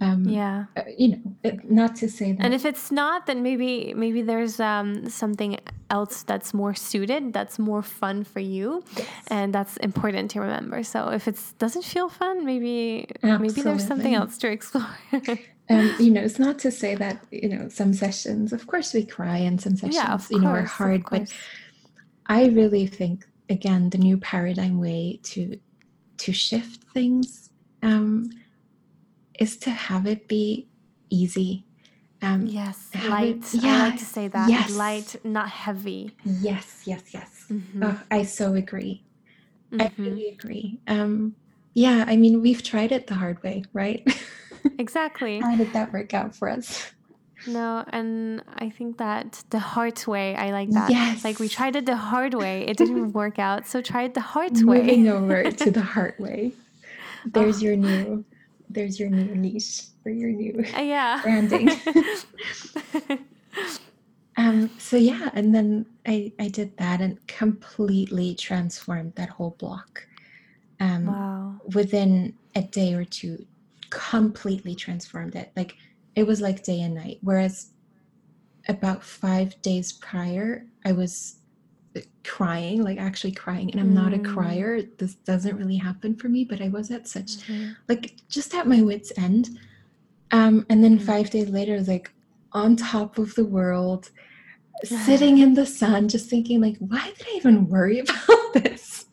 B: Um,
A: Yeah.
B: uh, you know, it, not to say that
A: And if it's not, then maybe maybe there's um, something else that's more suited, that's more fun for you,
B: Yes.
A: and that's important to remember. So if it doesn't feel fun, maybe maybe there's something else to explore. <laughs>
B: um, you know, it's not to say that you know some sessions. Of course, we cry, and some sessions
A: yeah, of
B: you know are hard. But. I really think again the new paradigm way to to shift things um, is to have it be easy. Um,
A: Yes,
B: have it-
A: light. I
B: yeah,
A: like to say that
B: yes.
A: light, not heavy.
B: Yes, yes, yes.
A: Mhm,
B: Oh, I so agree. I
A: mhm.
B: really agree. Um, yeah, I mean, we've tried it the hard way, right? <laughs>
A: Exactly.
B: How did that work out for us?
A: No, and I think that the hard way, I like that. Yes. Like we tried it the hard way, it didn't <laughs> work out, so try it the hard way.
B: Moving over to the <laughs> heart way. There's
A: Oh.
B: your new, there's your new niche for your new
A: Uh, yeah. <laughs>
B: branding. um, so yeah, and then I I did that and completely transformed that whole block. Um,
A: wow.
B: within a day or two completely transformed it like it was like day and night whereas about five days prior i was uh, crying like actually crying and i'm not a
A: Mm.
B: crier this doesn't really happen for me but i was at such
A: Mhm.
B: like just at my wits end um and then
A: Mhm.
B: five days later like on top of the world <sighs> sitting in the sun just thinking like why did i even worry <laughs> about this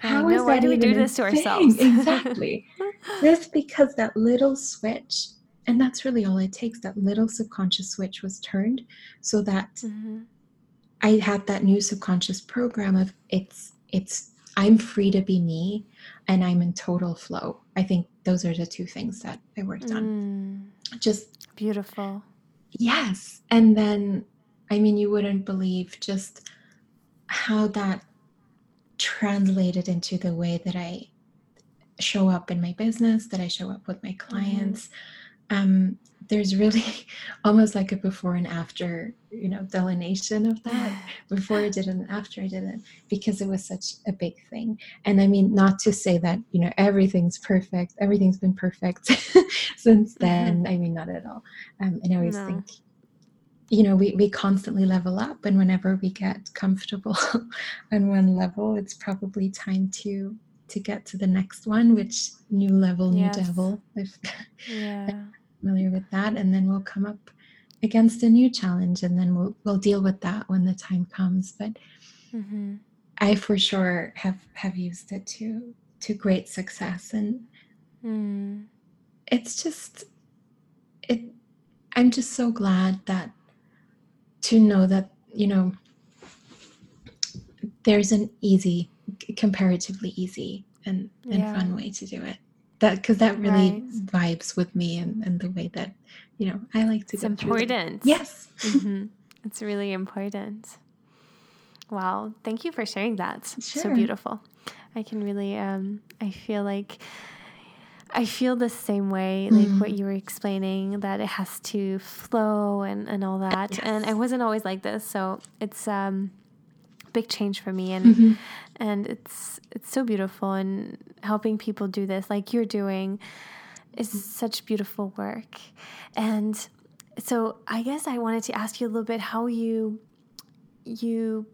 B: How is
A: why
B: that
A: do we do this to
B: thing?
A: ourselves? <laughs>
B: exactly <laughs> just because that little switch and that's really all it takes that little subconscious switch was turned so that
A: Mhm.
B: i had that new subconscious program of it's it's i'm free to be me and i'm in total flow. I think those are the two things that i worked on.
A: Mm,
B: just
A: beautiful.
B: yes. And then i mean you wouldn't believe just how that translated into the way that i show up in my business that i show up with my clients um, there's really <laughs> almost like a before and after you know delineation of that before i did it and after i did it because it was such a big thing and i mean not to say that you know everything's perfect everything's been perfect <laughs> since <laughs> then i mean not at all um, and i always
A: No.
B: think you know we, we constantly level up and whenever we get comfortable on one level it's probably time to to get to the next one which new level
A: Yes.
B: new devil if
A: Yeah.
B: Familiar with that and then we'll come up against a new challenge and then we'll we'll deal with that when the time comes but
A: hmm
B: i for sure have have used it to to great success and
A: Mm.
B: it's just it i'm just so glad that to know that you know there's an easy comparatively easy and, and
A: Yeah.
B: fun way to do it that because that really
A: Right.
B: vibes with me and, and the way that you know i like to
A: It's important.
B: yes
A: hmm <laughs> It's really important. Wow. Thank you for sharing that. So beautiful. I can really, um, I feel like I feel the same way, like
B: Mm.
A: what you were explaining, that it has to flow and, and all that. Yes. And I wasn't always like this. So it's um big change for me and
B: Mhm.
A: and it's it's so beautiful and helping people do this like you're doing is such beautiful work. And so i guess i wanted to ask you a little bit how you you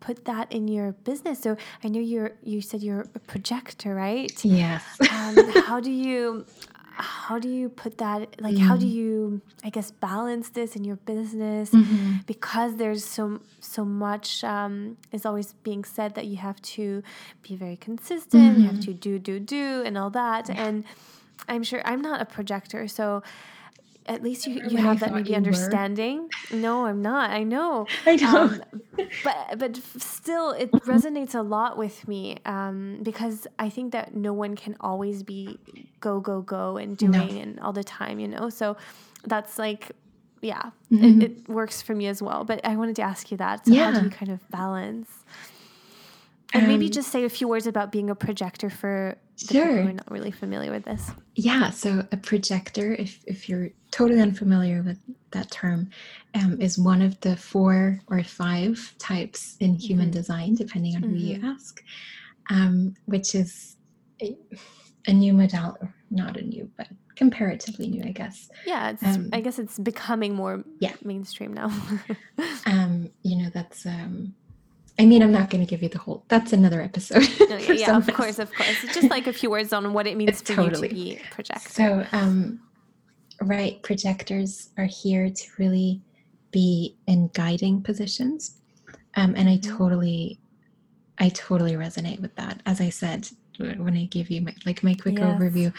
A: put that in your business. So i know you're you said you're a projector right?
B: Yes.
A: Um, how do you <laughs> how do you put that like how do you i guess balance this in your business
B: Mhm.
A: because there's so so much um, is always being said that you have to be very consistent you have
B: Mhm.
A: to do do do and all that and i'm sure i'm not a projector so at least you, you
B: I
A: have that maybe
B: you were.
A: understanding no i'm not i know <laughs>
B: i know
A: um, but but still it resonates a lot with me um, because I think that no one can always be go go go and
B: No.
A: doing and all the time, you know. So that's like, yeah,
B: Mhm.
A: it, it works for me as well. But I wanted to ask you that. So how do you kind of balance? And maybe just say a few words about being a projector for
B: Sure.
A: who are not really familiar with this.
B: Yeah, so a projector, if, if you're totally unfamiliar with that term, um, is one of the four or five types in human
A: Mhm.
B: design, depending on who you
A: Mhm.
B: ask, um, which is a, a new modality, not a new, but comparatively new, I guess.
A: Yeah, it's
B: Um,
A: I guess it's becoming more
B: Yeah.
A: mainstream now. <laughs>
B: Um, you know, that's, um, I mean, I'm not going to give you the whole, that's another episode. <laughs>
A: No, yeah, yeah, of course, of course. Just like a few words on what it means for
B: Totally.
A: you to be a projector.
B: So, um, right, projectors are here to really be in guiding positions, um, and I
A: Mhm.
B: totally, I totally resonate with that. As I said when I give you my like my quick
A: Yes.
B: overview,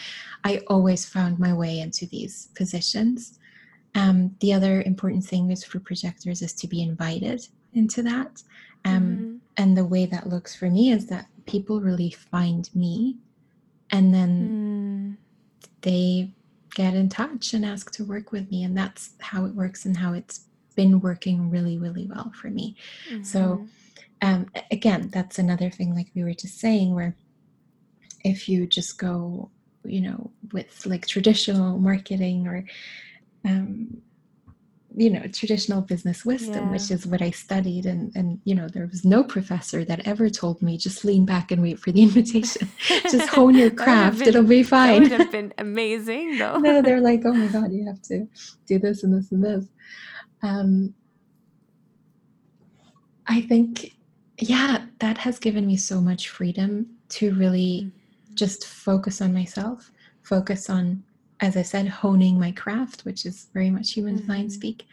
B: I always found my way into these positions. Um, the other important thing is for projectors is to be invited into that. Um,
A: Mhm.
B: And the way that looks for me is that people really find me, and then
A: Mm,
B: they get in touch and ask to work with me and that's how it works and how it's been working really really well for me so
A: mhm.
B: um, again that's another thing like we were just saying where if you just go you know with like traditional marketing or um, you know traditional business wisdom which is what i studied. And and you know there was no professor that ever told me just lean back and wait for the invitation. <laughs> Just hone your
A: That would have
B: craft.
A: been-
B: it'll be fine That
A: would have been amazing, <laughs> though.
B: no, they're <laughs> like, oh my god, you have to do this and this and this. Um, I think, yeah, that has given me so much freedom to really just focus on myself, focus on, as I said, honing my craft, which is very much human design
A: Mhm.
B: speak,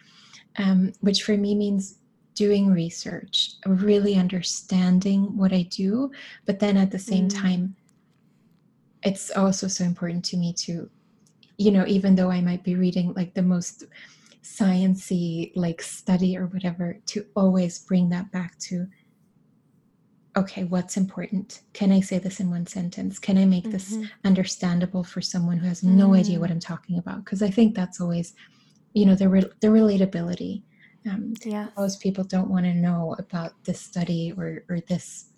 B: um, which for me means doing research, really understanding what I do, but then at the same
A: Mm.
B: time, it's also so important to me to you know even though i might be reading like the most sciency like study or whatever to always bring that back to okay what's important can i say this in one sentence can i make this
A: Mhm.
B: understandable for someone who has no idea
A: Mm.
B: what i'm talking about because i think that's always you know the, re- the relatability um,
A: Yeah.
B: most people don't want to know about this study or or this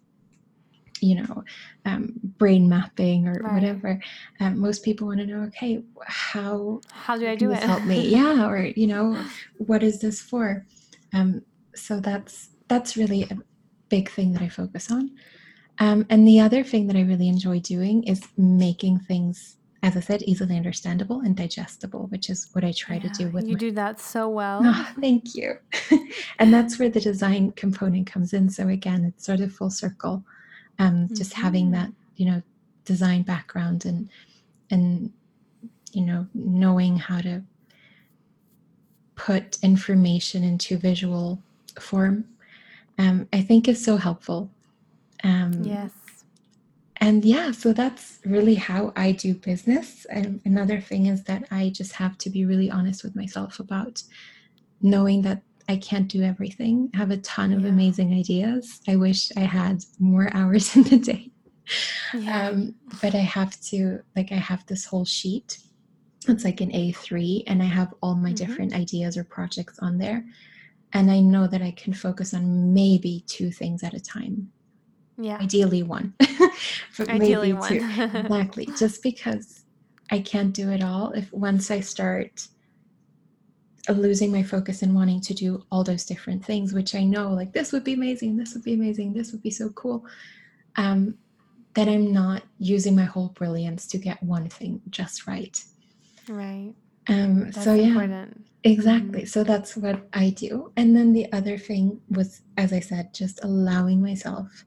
B: you know um, brain mapping or
A: Right.
B: whatever um, most people want to know okay how
A: How do I do it?
B: help me <laughs> yeah or you know <laughs> what is this for um, so that's that's really a big thing that i focus on um, and the other thing that i really enjoy doing is making things as i said easily understandable and digestible which is what i try to do with
A: you
B: my
A: do that so well.
B: Oh, <laughs> thank you. <laughs> and that's where the design component comes in. So again, it's sort of full circle. Um, just having that, you know, design background and and you know, knowing how to put information into visual form, um, I think is so helpful. Um,
A: yes.
B: and yeah, so that's really how I do business. And another thing is that I just have to be really honest with myself about knowing that I can't do everything. I have a ton of
A: Yeah.
B: amazing ideas. I wish I had more <laughs> hours in the day.
A: Yeah.
B: Um, but I have to, like, I have this whole sheet. It's like an A3, and I have all my
A: Mhm.
B: different ideas or projects on there. And I know that I can focus on maybe two things at a time,
A: yeah.
B: ideally one. <laughs> but
A: Ideally,
B: maybe
A: one. <laughs>
B: exactly just because i can't do it all if once i start losing my focus and wanting to do all those different things which i know like this would be amazing this would be amazing this would be so cool um then i'm not using my whole brilliance to get one thing just right
A: right.
B: Um
A: That's
B: so yeah
A: important.
B: Exactly. So that's what I do. And then the other thing was, as I said, just allowing myself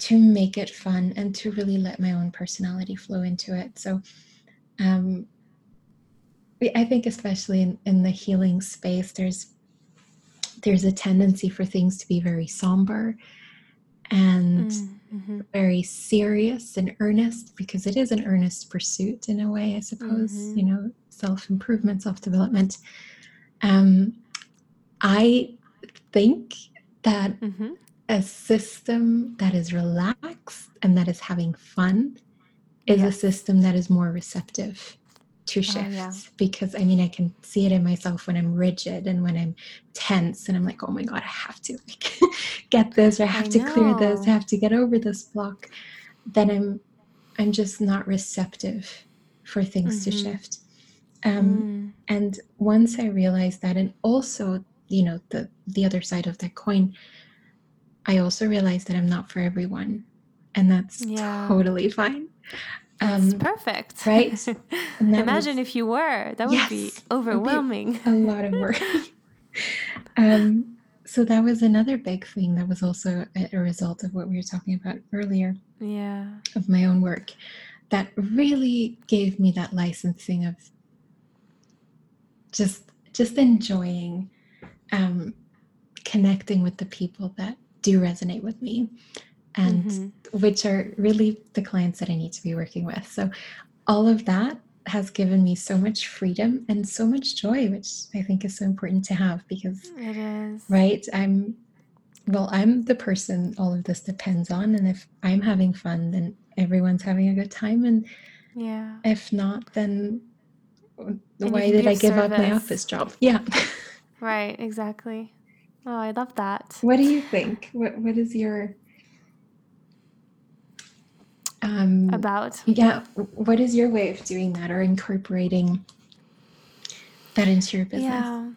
B: to make it fun and to really let my own personality flow into it. So um, I think especially in, in the healing space, there's there's a tendency for things to be very somber and
A: Mm, mhm.
B: very serious and earnest because it is an earnest pursuit in a way, I suppose,
A: Mhm.
B: you know, self improvement, self development. Um, I think that
A: Mhm.
B: a system that is relaxed and that is having fun is a system that is more receptive to shift oh, yeah. because I mean I can see it in myself when I'm rigid and when I'm tense and I'm like, oh my god, I have to like, <laughs> get this or I have I to know. clear this, I have to get over this block. Then I'm I'm just not receptive for things mm-hmm. to shift. Um, mm. And once I realized that, and also you know the the other side of that coin, I also realized that I'm not for everyone, and that's yeah. totally fine.
A: Um, perfect.
B: Right? <laughs>
A: Imagine was, if you were. That would yes, be overwhelming.
B: Be a lot of work. <laughs> um, so that was another big thing that was also a, a, result of what we were talking about earlier.
A: Yeah.
B: Of my own work that really gave me that licensing of just just enjoying um, connecting with the people that do resonate with me and mm-hmm. which are really the clients that I need to be working with. So all of that has given me so much freedom and so much joy, which I think is so important to have because
A: it is
B: right. I'm well, I'm the person all of this depends on, and if I'm having fun, then everyone's having a good time, and
A: yeah,
B: if not, then why did I give service. up my office job? <laughs> Yeah,
A: right, exactly. Oh, I love that.
B: What do you think? What What is your
A: um, about.
B: Yeah. What is your way of doing that or incorporating that into your business?
A: Yeah.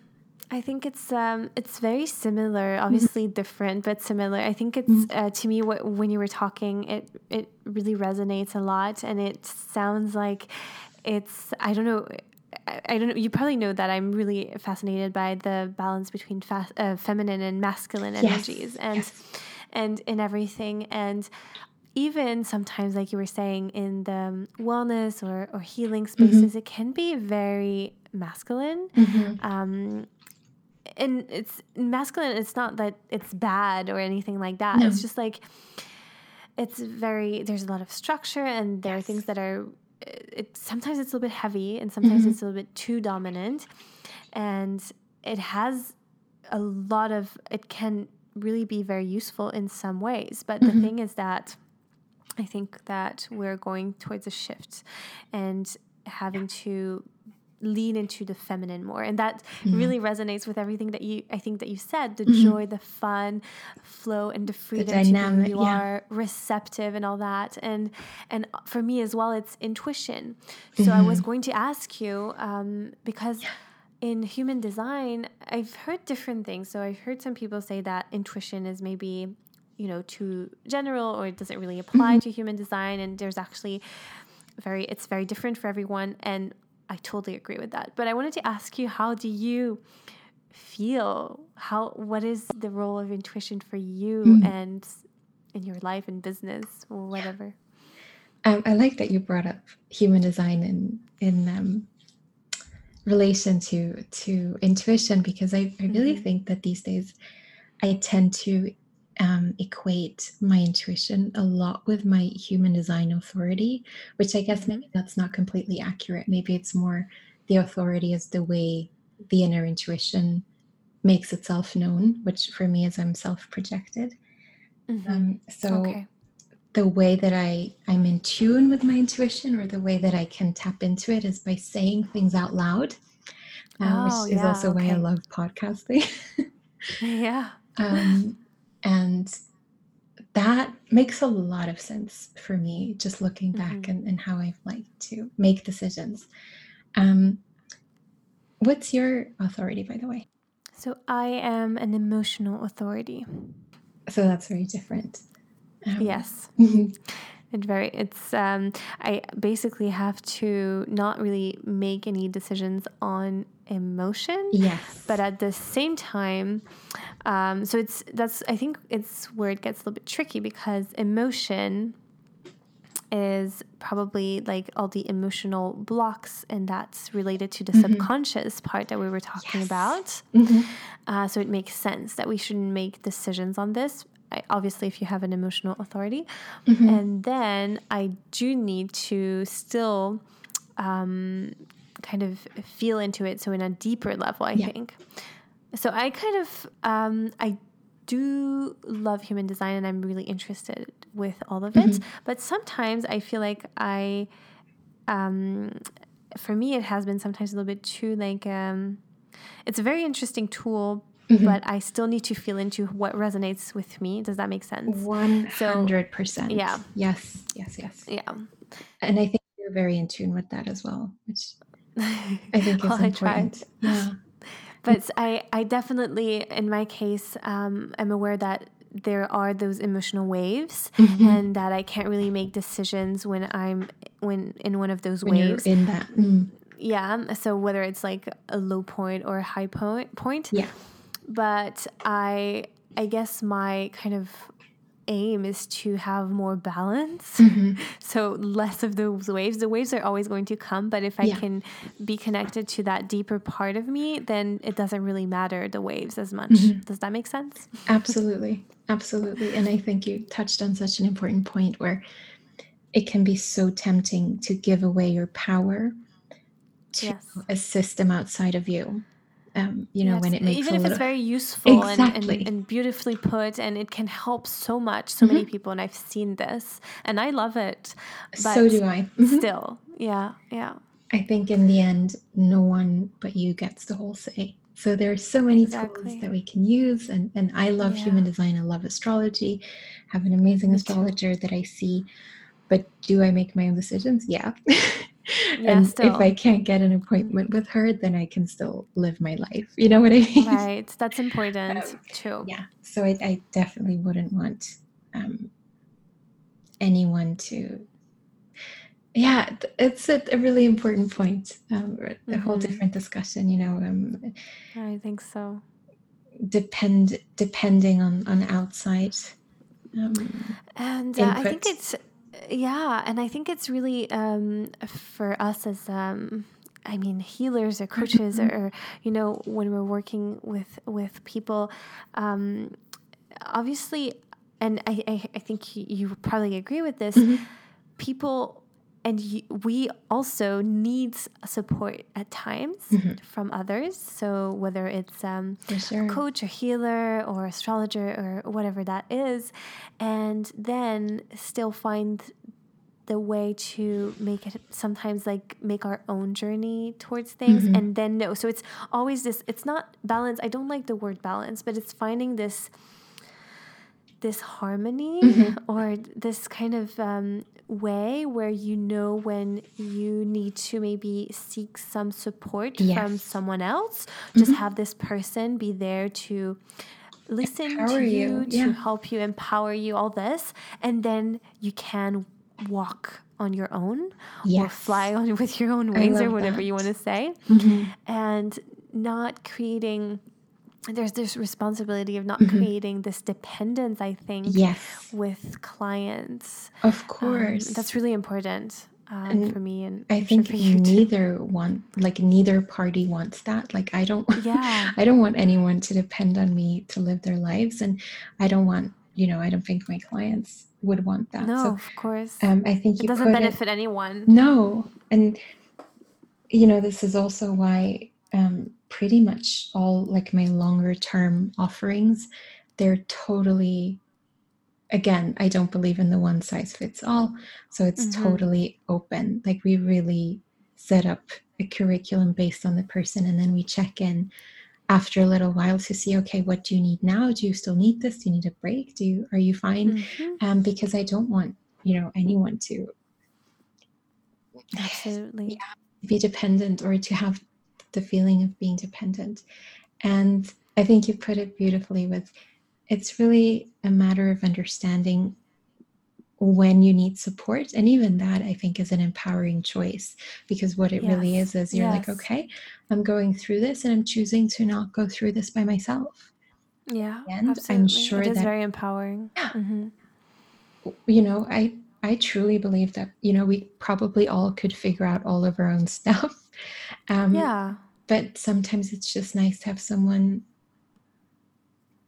A: I think it's um, it's very similar, obviously mm-hmm. different, but similar. I think it's mm-hmm. uh, to me what, when you were talking, it it really resonates a lot, and it sounds like it's I don't know. I, don't know. You probably know that I'm really fascinated by the balance between fa- uh, feminine and masculine energies, and yes. and in everything. And even sometimes, like you were saying, in the wellness or, or healing mm-hmm. spaces, mm-hmm. it can be very masculine. Mm-hmm. Um, and it's masculine, it's not that it's bad or anything like that. No. It's just like, it's very, there's a lot of structure and there yes. are things that are, it, sometimes it's a little bit heavy and sometimes mm-hmm. it's a little bit too dominant. And it has a lot of, it can really be very useful in some ways. But the mm-hmm. thing is that, I think that we're going towards a shift and having to lean into the feminine more and that mm-hmm. really resonates with everything that you i think that you said the mm-hmm. joy the fun flow and the freedom the dynamic, you yeah. are receptive and all that and and for me as well it's intuition so mm-hmm. i was mm-hmm. going to ask you um, because in human design i've heard different things so i've heard some people say that intuition is maybe you know too general or it doesn't really apply mm-hmm. to human design and there's actually very it's very different for everyone and I totally agree with that. But I wanted to ask you how do you feel how what is the role of intuition for you mm. and in your life and business or whatever?
B: Um, I like that you brought up human design in in um, relation to to intuition because I, I really mm-hmm. think that these days I tend to um, equate my intuition a lot with my human design authority, which I guess mm-hmm. maybe that's not completely accurate. Maybe it's more the authority is the way the inner intuition makes itself known, which for me is I'm self projected. Mm-hmm. Um, so okay. the way that I I'm in tune with my intuition, or the way that I can tap into it, is by saying things out loud, uh, oh, which is yeah, also okay. why I love podcasting. <laughs> <laughs>
A: yeah.
B: Um, and that makes a lot of sense for me, just looking back mm-hmm. and, and, how I've liked to make decisions. Um, what's your authority, by the way?
A: So I am an emotional authority.
B: So that's very different.
A: Um, yes. <laughs> It very it's um I basically have to not really make any decisions on emotion.
B: Yes.
A: But at the same time, um, so it's that's I think it's where it gets a little bit tricky because emotion is probably like all the emotional blocks and that's related to the mm-hmm. subconscious part that we were talking yes. about mm-hmm. uh, so it makes sense that we shouldn't make decisions on this obviously if you have an emotional authority mm-hmm. and then i do need to still um, kind of feel into it. So in a deeper level, I yeah. think. So I kind of um, I do love human design and I'm really interested with all of it. Mm-hmm. But sometimes I feel like I um, for me, it has been sometimes a little bit too like um, it's a very interesting tool,
B: Mhm.
A: but I still need to feel into what resonates with me. Does that make sense?
B: Hundred percent.
A: yeah.
B: Yes. Yes. Yes.
A: Yeah.
B: And I think you're very in tune with that as well, which I think <laughs> is
A: Well, I tried.
B: important. Yeah.
A: but I, I definitely, in my case, um, am aware that there are those emotional waves,
B: Mhm.
A: and that I can't really make decisions when I'm when in one of those
B: When you're
A: waves.
B: in that. Mm.
A: yeah. So whether it's like a low point or a high point, point.
B: Yeah.
A: But I, I guess my kind of aim is to have more balance.
B: Mhm. <laughs>
A: So less of those waves. The waves are always going to come, but if I
B: Yeah.
A: can be connected to that deeper part of me, then it doesn't really matter the waves as much.
B: Mhm.
A: Does that make sense?
B: Absolutely. Absolutely. And I think you touched on such an important point where it can be so tempting to give away your power to
A: Yes.
B: a system outside of you. Um, you know,
A: Yes,
B: when it makes
A: even if it's very useful and,
B: Exactly.
A: and, and beautifully put and it can help so much so many people and i've seen this and i love it
B: so do I. Mhm.
A: still yeah yeah
B: I think in the end, no one but you gets the whole say. So there are so many
A: Exactly.
B: tools that we can use, and and I love human design. I love astrology. Have an amazing astrologer that I see. But do I make my own decisions? Yeah. <laughs>
A: Yeah,
B: and
A: still.
B: if I can't get an appointment with her, then I can still live my life. You know what I mean?
A: right that's <laughs> important
B: Um,
A: too
B: Yeah. So I, I definitely wouldn't want um, anyone to. Yeah, it's a, a really important point. Um, a whole
A: Mhm.
B: different discussion. You know, um,
A: i think so
B: depend depending on on outside. Um,
A: And uh, I think it's yeah, and I think it's really um, for us as um, I mean healers or coaches
B: Mhm.
A: or you know when we're working with with people, um, obviously, and I, I I think you, you probably agree with this.
B: Mhm.
A: People. And you, we also need support at times
B: Mhm.
A: from others. So whether it's um,
B: sure.
A: coach or healer or astrologer or whatever that is, and then still find the way to make it sometimes like make our own journey towards things
B: Mhm.
A: and then no so it's always this it's not balance i don't like the word balance but it's finding this this harmony
B: Mhm.
A: or this kind of um, way where you know when you need to maybe seek some support from someone else just
B: Mhm.
A: have this person be there to listen
B: Empower
A: to
B: you,
A: you, to
B: yeah.
A: help you empower you all this and then you can walk on your own or
B: Yes.
A: fly on <laughs> with your own wings or whatever
B: that.
A: you want to say
B: Mhm.
A: and not creating there's this responsibility of not
B: Mhm.
A: creating this dependence i think
B: Yes,
A: with clients
B: of
A: Um,
B: course.
A: that's really important um, for me and
B: I
A: I'm
B: think
A: too.
B: neither one, like neither party wants that. Like I don't, <laughs>
A: Yeah.
B: I don't want anyone to depend on me to live their lives, and I don't want, you know, I don't think my clients would want that.
A: no
B: So
A: of course
B: um, I think
A: it doesn't
B: put it-
A: benefit anyone
B: No, and you know, this is also why um, pretty much all like my longer term offerings, they're totally. Again, I don't believe in the one size fits all. So it's
A: Mhm.
B: totally open. Like we really set up a curriculum based on the person and then we check in after a little while to see okay what do you need now do you still need this do you need a break do you are you fine
A: Mhm.
B: um, because i don't want you know anyone to
A: absolutely
B: be dependent or to have the feeling of being dependent. And i think you put it beautifully with it's really a matter of understanding when you need support. And even that i think is an empowering choice because what it really is is you're like okay i'm going through this and i'm choosing to not go through this by myself.
A: Yeah
B: And I'm
A: absolutely.
B: sure
A: it is
B: that-
A: very empowering.
B: Yeah.
A: Mhm.
B: you know i i truly believe that you know we probably all could figure out all of our own <laughs> stuff. Um
A: yeah
B: but sometimes it's just nice to have someone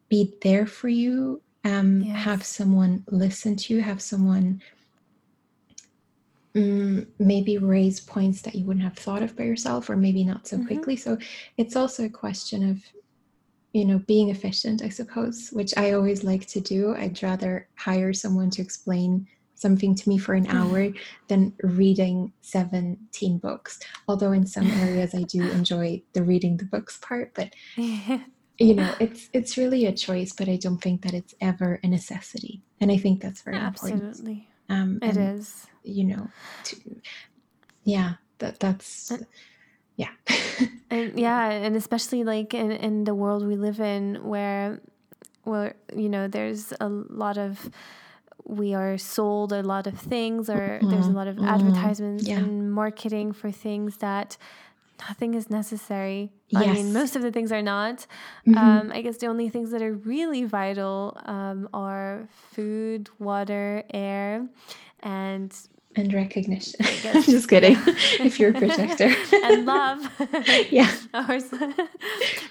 B: be there for you um have someone listen to you have someone mm, maybe raise points that you wouldn't have thought of by yourself or maybe not so
A: Mhm.
B: quickly. So it's also a question of you know being efficient i suppose which i always like to do. I'd rather hire someone to explain something to me for an hour than reading 17 books. Although in some areas I do <laughs> enjoy the reading the books part, but <laughs> you know, it's it's really a choice, but I don't think that it's ever a necessity. And I think that's very
A: Absolutely.
B: important.
A: Um, it
B: and,
A: is.
B: You know, to, yeah, that that's yeah. <laughs>
A: and yeah, and especially like in, in the world we live in where where you know there's a lot of we are sold a lot of things or mm-hmm. there's a lot of mm-hmm. advertisements yeah. and marketing for things that nothing is necessary. Yes. I mean, most of the things are not. Mm-hmm. Um, I guess the only things that are really vital um, are food, water, air, and
B: and recognition. <laughs> Just kidding. <laughs> if you're a projector
A: and love, <laughs>
B: yeah.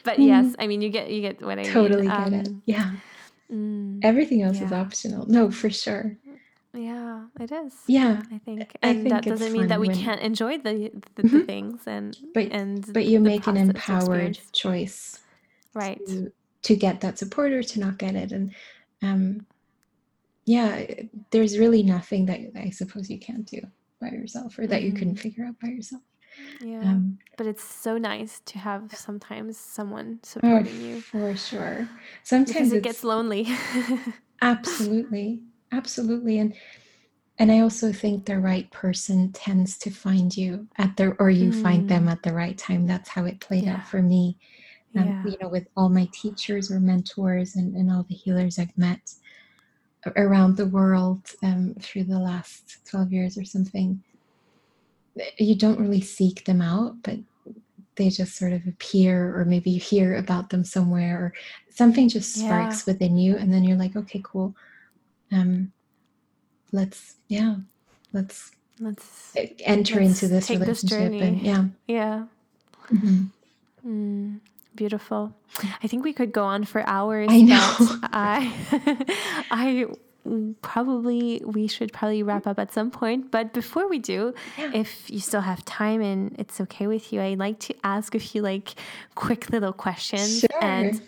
A: but yes, I mean, you get you get what I
B: totally
A: mean.
B: get um, it. Yeah. Mm, Everything else yeah. is optional. No, for sure.
A: Yeah, it is.
B: Yeah,
A: I think, and I think that doesn't mean that we when... can't enjoy the the, mm-hmm. things and
B: but
A: and
B: but you make an empowered experience. choice,
A: right?
B: To, to, get that support or to not get it, and um, yeah, there's really nothing that I suppose you can't do by yourself or that mm-hmm. you couldn't figure out by yourself.
A: Yeah, um, but it's so nice to have sometimes someone oh, supporting oh, you
B: for sure. Sometimes
A: it gets lonely. <laughs>
B: absolutely absolutely and and i also think the right person tends to find you at the or you mm. find them mm. at the right time that's how it played yeah. out for me um, yeah. you know with all my teachers or mentors and, and all the healers i've met around the world um, through the last 12 years or something you don't really seek them out but they just sort of appear or maybe you hear about them somewhere or something just sparks yeah. within you and then you're like okay cool um, let's yeah, let's
A: let's
B: enter let's into this relationship
A: this
B: and yeah,
A: yeah. Mm-hmm. Mm, beautiful. I think we could go on for hours.
B: I know. <laughs>
A: I <laughs> I probably we should probably wrap up at some point but before we do yeah. if you still have time and it's okay with you i'd like to ask a few like quick little questions
B: sure.
A: and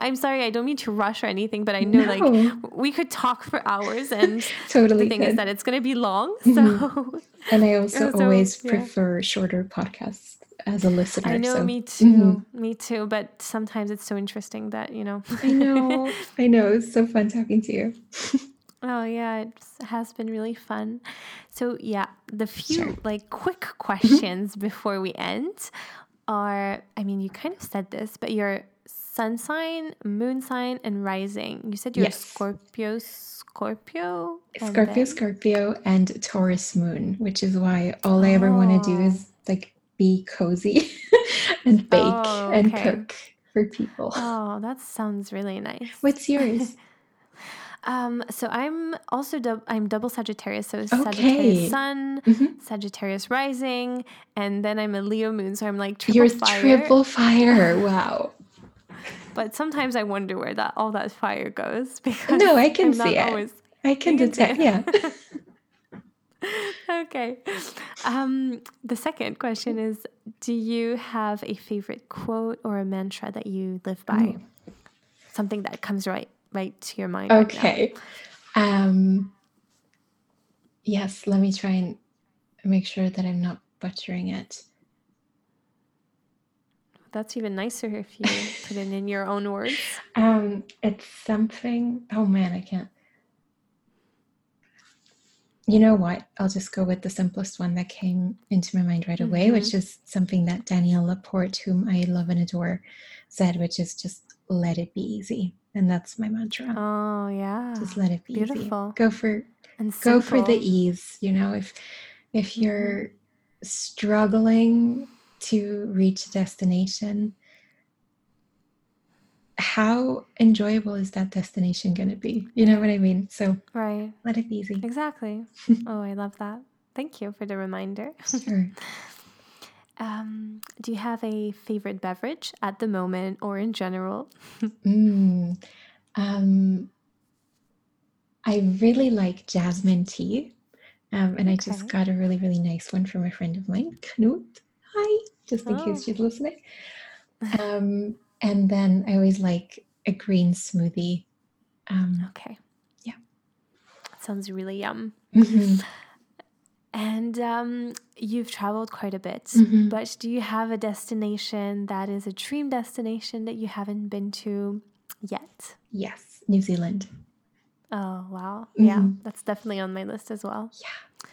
A: I'm sorry, I don't mean to rush or anything, but I know no. like we could talk for hours, and <laughs>
B: totally.
A: The thing
B: could.
A: is that it's going to be long. So, mm-hmm.
B: and I also <laughs> so, always yeah. prefer shorter podcasts as a listener.
A: I know,
B: so.
A: me too, mm-hmm. me too. But sometimes it's so interesting that you know.
B: I know, <laughs> I know. It's so fun talking to you. <laughs>
A: Oh yeah, it has been really fun. So yeah, the few sure. like quick questions before we end are I mean you kind of said this, but you're sun sign, moon sign, and rising. You said you're yes. Scorpio, Scorpio,
B: Scorpio, then... Scorpio, and Taurus moon, which is why all I ever want to do is oh. like be cozy <laughs> and bake oh, okay. and cook for people.
A: Oh, that sounds really nice.
B: What's yours? <laughs>
A: Um, so I'm also dub- I'm double Sagittarius, so okay. Sagittarius Sun, mm-hmm. Sagittarius Rising, and then I'm a Leo Moon, so I'm like triple You're fire.
B: triple fire. <laughs> Wow.
A: But sometimes I wonder where that all that fire goes because
B: no, I can I'm see it. Always, I can detect. Yeah.
A: Okay. Um, the second question is: Do you have a favorite quote or a mantra that you live by? Mm. Something that comes right right to your mind.
B: Okay. Right um, yes. Let me try and make sure that I'm not butchering it.
A: That's even nicer if you put it in your own words.
B: Um, it's something. Oh man, I can't. You know what? I'll just go with the simplest one that came into my mind right away, mm-hmm. which is something that Danielle Laporte, whom I love and adore, said, which is just let it be easy. And that's my mantra.
A: Oh yeah.
B: Just let it be easy.
A: Beautiful.
B: easy. Go for and go for the ease. You know, if if you're mm-hmm. struggling to reach a destination, how enjoyable is that destination going to be? You know what I mean? So,
A: right.
B: Let it be easy.
A: Exactly. <laughs> oh, I love that. Thank you for the reminder.
B: Sure. <laughs>
A: um, do you have a favorite beverage at the moment or in general? <laughs>
B: mm, um, I really like jasmine tea. Um, and okay. I just got a really, really nice one from a friend of mine, Knut hi, just in oh. case she's listening. Um, and then I always like a green smoothie. Um,
A: okay.
B: Yeah.
A: sounds really yum.
B: Mhm.
A: And um, you've traveled quite a bit,
B: Mhm.
A: but do you have a destination that is a dream destination that you haven't been to yet?
B: Yes, New Zealand.
A: Oh wow, yeah,
B: Mhm.
A: that's definitely on my list as well.
B: Yeah.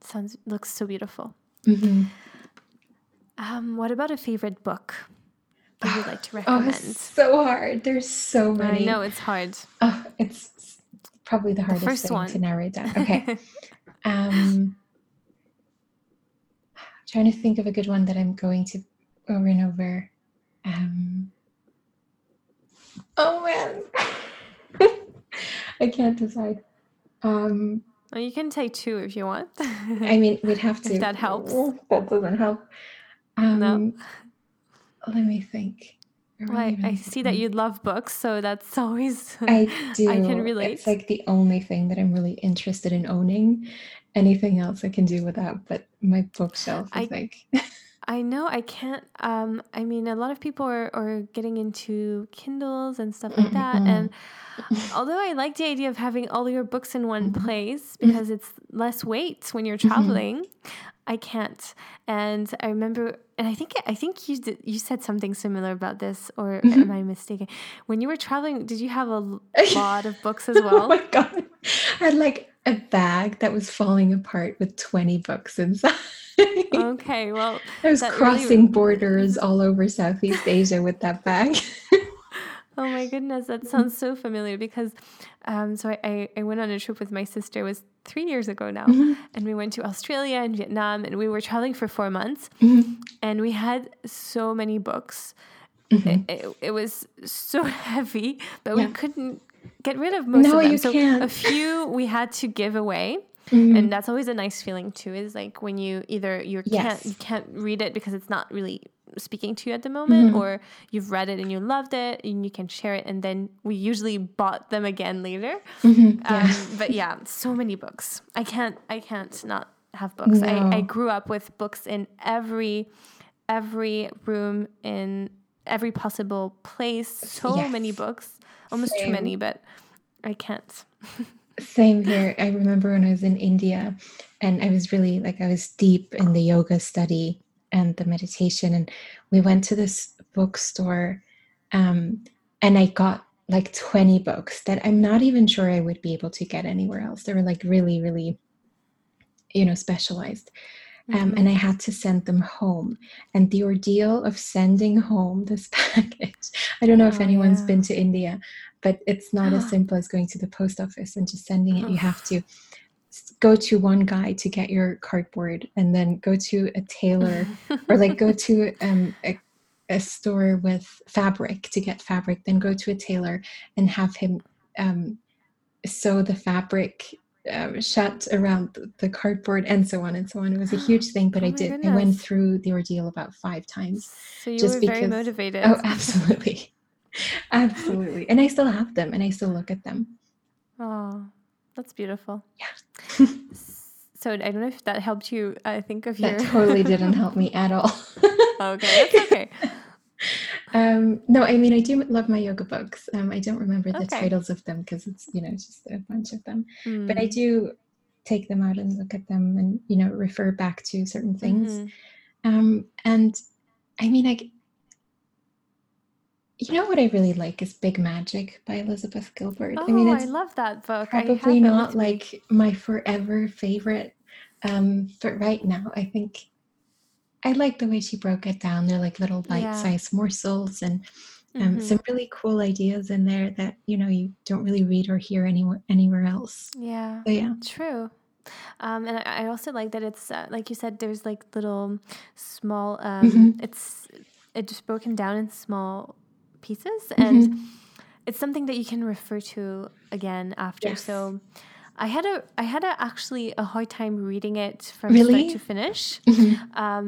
A: Sounds looks so beautiful.
B: Mhm.
A: Um, what about a favorite book that you'd like to <sighs>
B: Oh,
A: recommend?
B: it's so hard. There's so many.
A: I know it's hard.
B: Oh, it's probably the hardest
A: first
B: thing
A: one.
B: to narrow it down. <laughs> Okay. um, trying to think of a good one that I'm going to over and over. Um, oh man, <laughs> I can't decide. Um,
A: well, you can take two if you want.
B: I mean, we'd have <laughs>
A: If
B: to.
A: that helps.
B: That doesn't help. Um,
A: No.
B: Let me think. I
A: Well, I, I see that you love books, so that's <laughs> always
B: I do.
A: I can relate.
B: It's like the only thing that I'm really interested in owning. Anything else I can do without, but my bookshelf is
A: I-
B: like. <laughs>
A: I know I can't. Um, I mean, a lot of people are, are getting into Kindles and stuff like that.
B: Mm-mm.
A: And although I like the idea of having all your books in one
B: Mm-hmm.
A: place because it's less weight when you're traveling, I can't. And I remember, and I think I think you did, you said something similar about this, or
B: Mm-hmm.
A: am I mistaken? When you were traveling, did you have a <laughs> lot of books as <laughs> well?
B: oh my god! I had like a bag that was falling apart with 20 books inside.
A: okay, well, <laughs>
B: I was
A: that really-
B: crossing borders all over Southeast Asia with that bag.
A: Oh my goodness, that sounds so familiar because um, so I, I, went on a trip with my sister, it was three years ago now,
B: Mhm.
A: and we went to Australia and Vietnam, and we were traveling for four months,
B: Mhm.
A: and we had so many books.
B: Mhm.
A: It, it, it was so <laughs> heavy, but
B: Yeah.
A: we couldn't get rid of most
B: No,
A: of them.
B: you
A: so
B: can't.
A: a few we had to give away,
B: Mhm.
A: and that's always a nice feeling too. Is like when you either you can't you can't read it because it's not really speaking to you at the moment,
B: Mhm.
A: or you've read it and you loved it and you can share it, and then we usually bought them again later.
B: Mhm.
A: Um, <laughs> but yeah, so many books. I can't I can't not have books. I, I grew up with books in every every room in every possible place. So many books, almost too many, but I can't. <laughs>
B: Same here. I remember when I was in India and I was really like, I was deep in the yoga study and the meditation. And we went to this bookstore um, and I got like 20 books that I'm not even sure I would be able to get anywhere else. They were like really, really, you know, specialized. Um,
A: Mhm.
B: and I had to send them home. And the ordeal of sending home this <laughs> package, I don't know if
A: Oh,
B: anyone's
A: yeah.
B: been to India, but it's not as <gasps> simple as going to the post office and just sending it. You have to go to one guy to get your cardboard and then go to a tailor or like go to um, a, a store with fabric to get fabric, then go to a tailor and have him um, sew the fabric um, shut around the, cardboard and so on and so on. It was a huge thing, but
A: Oh
B: I did. I went through the ordeal about five times.
A: So you
B: just
A: were very
B: because-
A: motivated.
B: Oh, absolutely. <laughs> absolutely. And I still have them and I still look at them.
A: Oh, that's beautiful.
B: Yeah.
A: So I don't know if that helped you. I think of your.
B: That <laughs> totally didn't help me at all. <laughs>
A: okay, that's okay.
B: Um, no, I mean, I do love my yoga books. Um, I don't remember the
A: Okay.
B: titles of them because it's, you know, just a bunch of them. But I
A: Mm.
B: do take them out and look at them and, you know, refer back to certain things.
A: Mhm.
B: Um, and I mean, like, you know what I really like is Big Magic by Elizabeth Gilbert.
A: Oh,
B: I mean,
A: I love that book.
B: Probably not like my forever favorite. Um, but right now, I think I like the way she broke it down. They're like little bite-sized morsels and um,
A: Mhm.
B: some really cool ideas in there that you know you don't really read or hear anywhere anywhere else.
A: Yeah.
B: So yeah,
A: True. Um, and I I also like that it's uh, like you said. There's like little small. Um,
B: Mhm.
A: It's it's just broken down in small pieces, and
B: Mm-hmm.
A: it's something that you can refer to again after.
B: Yes.
A: So, I had a I had a, actually a hard time reading it from
B: Really?
A: start to finish.
B: Mhm.
A: Um,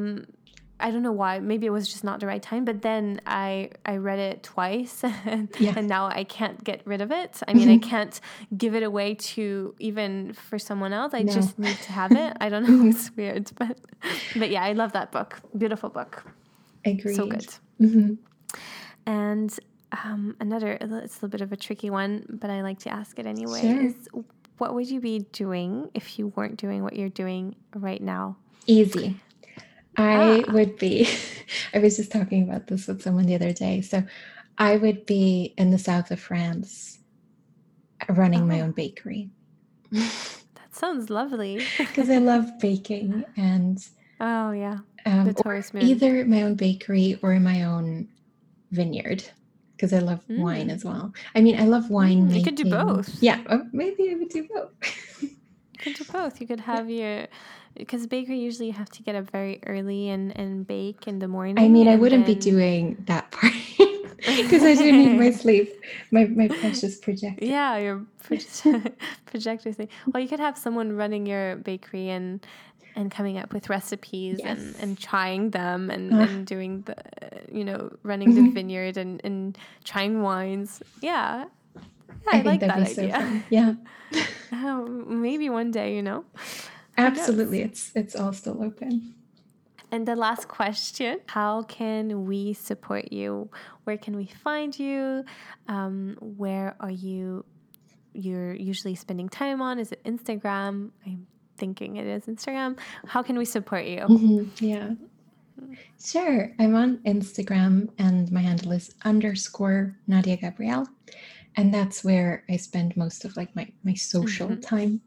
A: I don't know why. Maybe it was just not the right time. But then I I read it twice, and, <laughs>
B: Yeah.
A: and now I can't get rid of it. I mean, I
B: Mhm.
A: can't give it away to even for someone else. I
B: No.
A: just need to have it. I don't <laughs> know. It's weird, <laughs> but but yeah, I love that book. Beautiful book.
B: agreed.
A: So good.
B: hmm
A: And um, another, it's a little bit of a tricky one, but I like to ask it anyway.
B: Sure.
A: Is what would you be doing if you weren't doing what you're doing right now?
B: Easy. I
A: Ah.
B: would be, <laughs> I was just talking about this with someone the other day. So I would be in the south of France running my
A: Oh.
B: own bakery <laughs>
A: That sounds lovely. <laughs>
B: because I love baking and
A: oh yeah,
B: um,
A: the
B: or either my own bakery or my own vineyard because I love wine
A: Mm.
B: as well. I mean, I love wine.
A: Mm, you could do both.
B: Yeah, oh, maybe I would do both. <laughs>
A: You could do both. You could have your because bakery usually you have to get up very early and and bake in the morning.
B: I mean, I wouldn't be doing that part <laughs> because I do need my <laughs> sleep, my my precious projector.
A: Yeah, your proje- projector thing. Well, you could have someone running your bakery and and coming up with recipes and,
B: Yes.
A: and trying them and,
B: Ah.
A: and doing the you know running the
B: Mhm.
A: vineyard and, and trying wines. Yeah, yeah, I,
B: think
A: like that
B: so
A: idea.
B: fun. <laughs> Yeah,
A: Oh, maybe one day, you know.
B: absolutely. It's it's all still open.
A: And the last question How can we support you? Where can we find you? Um, where are you? You're usually spending time on? Is it Instagram? I'm thinking it is Instagram. How can we support you?
B: Mhm, Yeah. Sure. I'm on Instagram and my handle is underscore Nadia Gabrielle. And that's where I spend most of like my, my social
A: Mhm.
B: time.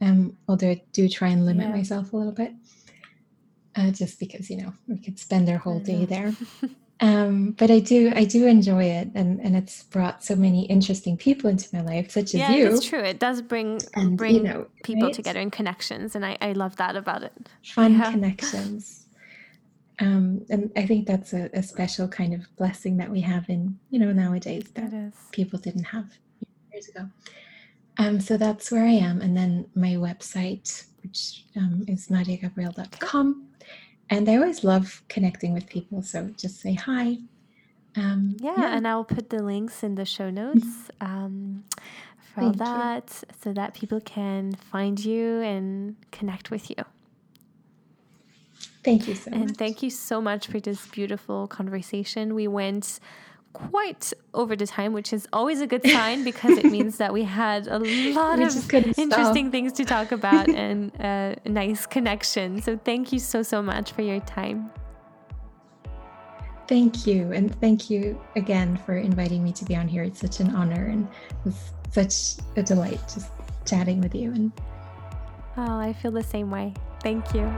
B: Um, although I do try and limit
A: Yeah.
B: myself a little bit. Uh, just because, you know, we could spend our whole day there. <laughs> Um, but I do I do enjoy it and, and it's brought so many interesting people into my life, such as you.
A: yeah, that's true. It does bring
B: And
A: bring
B: you know,
A: people
B: right?
A: together and connections, and I, I love that about it.
B: fun
A: Yeah.
B: connections. Um, and I think that's a, a special kind of blessing that we have in, you know, nowadays that people didn't have years ago. Um, so that's where I am. And then my website, which um, is nadiagabrielle.com. And I always love connecting with people. So just say hi. Um,
A: Yeah, and I'll put the links in the show notes um, for all
B: Thank you.
A: that so that people can find you and connect with you.
B: thank you so
A: And
B: much.
A: And thank you so much for this beautiful conversation. We went quite over the time, which is always a good sign <laughs> because it means that we had a lot
B: We
A: of
B: couldn't stop.
A: interesting things to talk about and uh, a nice connection. So thank you so, so much for your time.
B: Thank you. And thank you again for inviting me to be on here. It's such an honor and it was such a delight just chatting with you. And
A: Oh, I feel the same way. Thank you.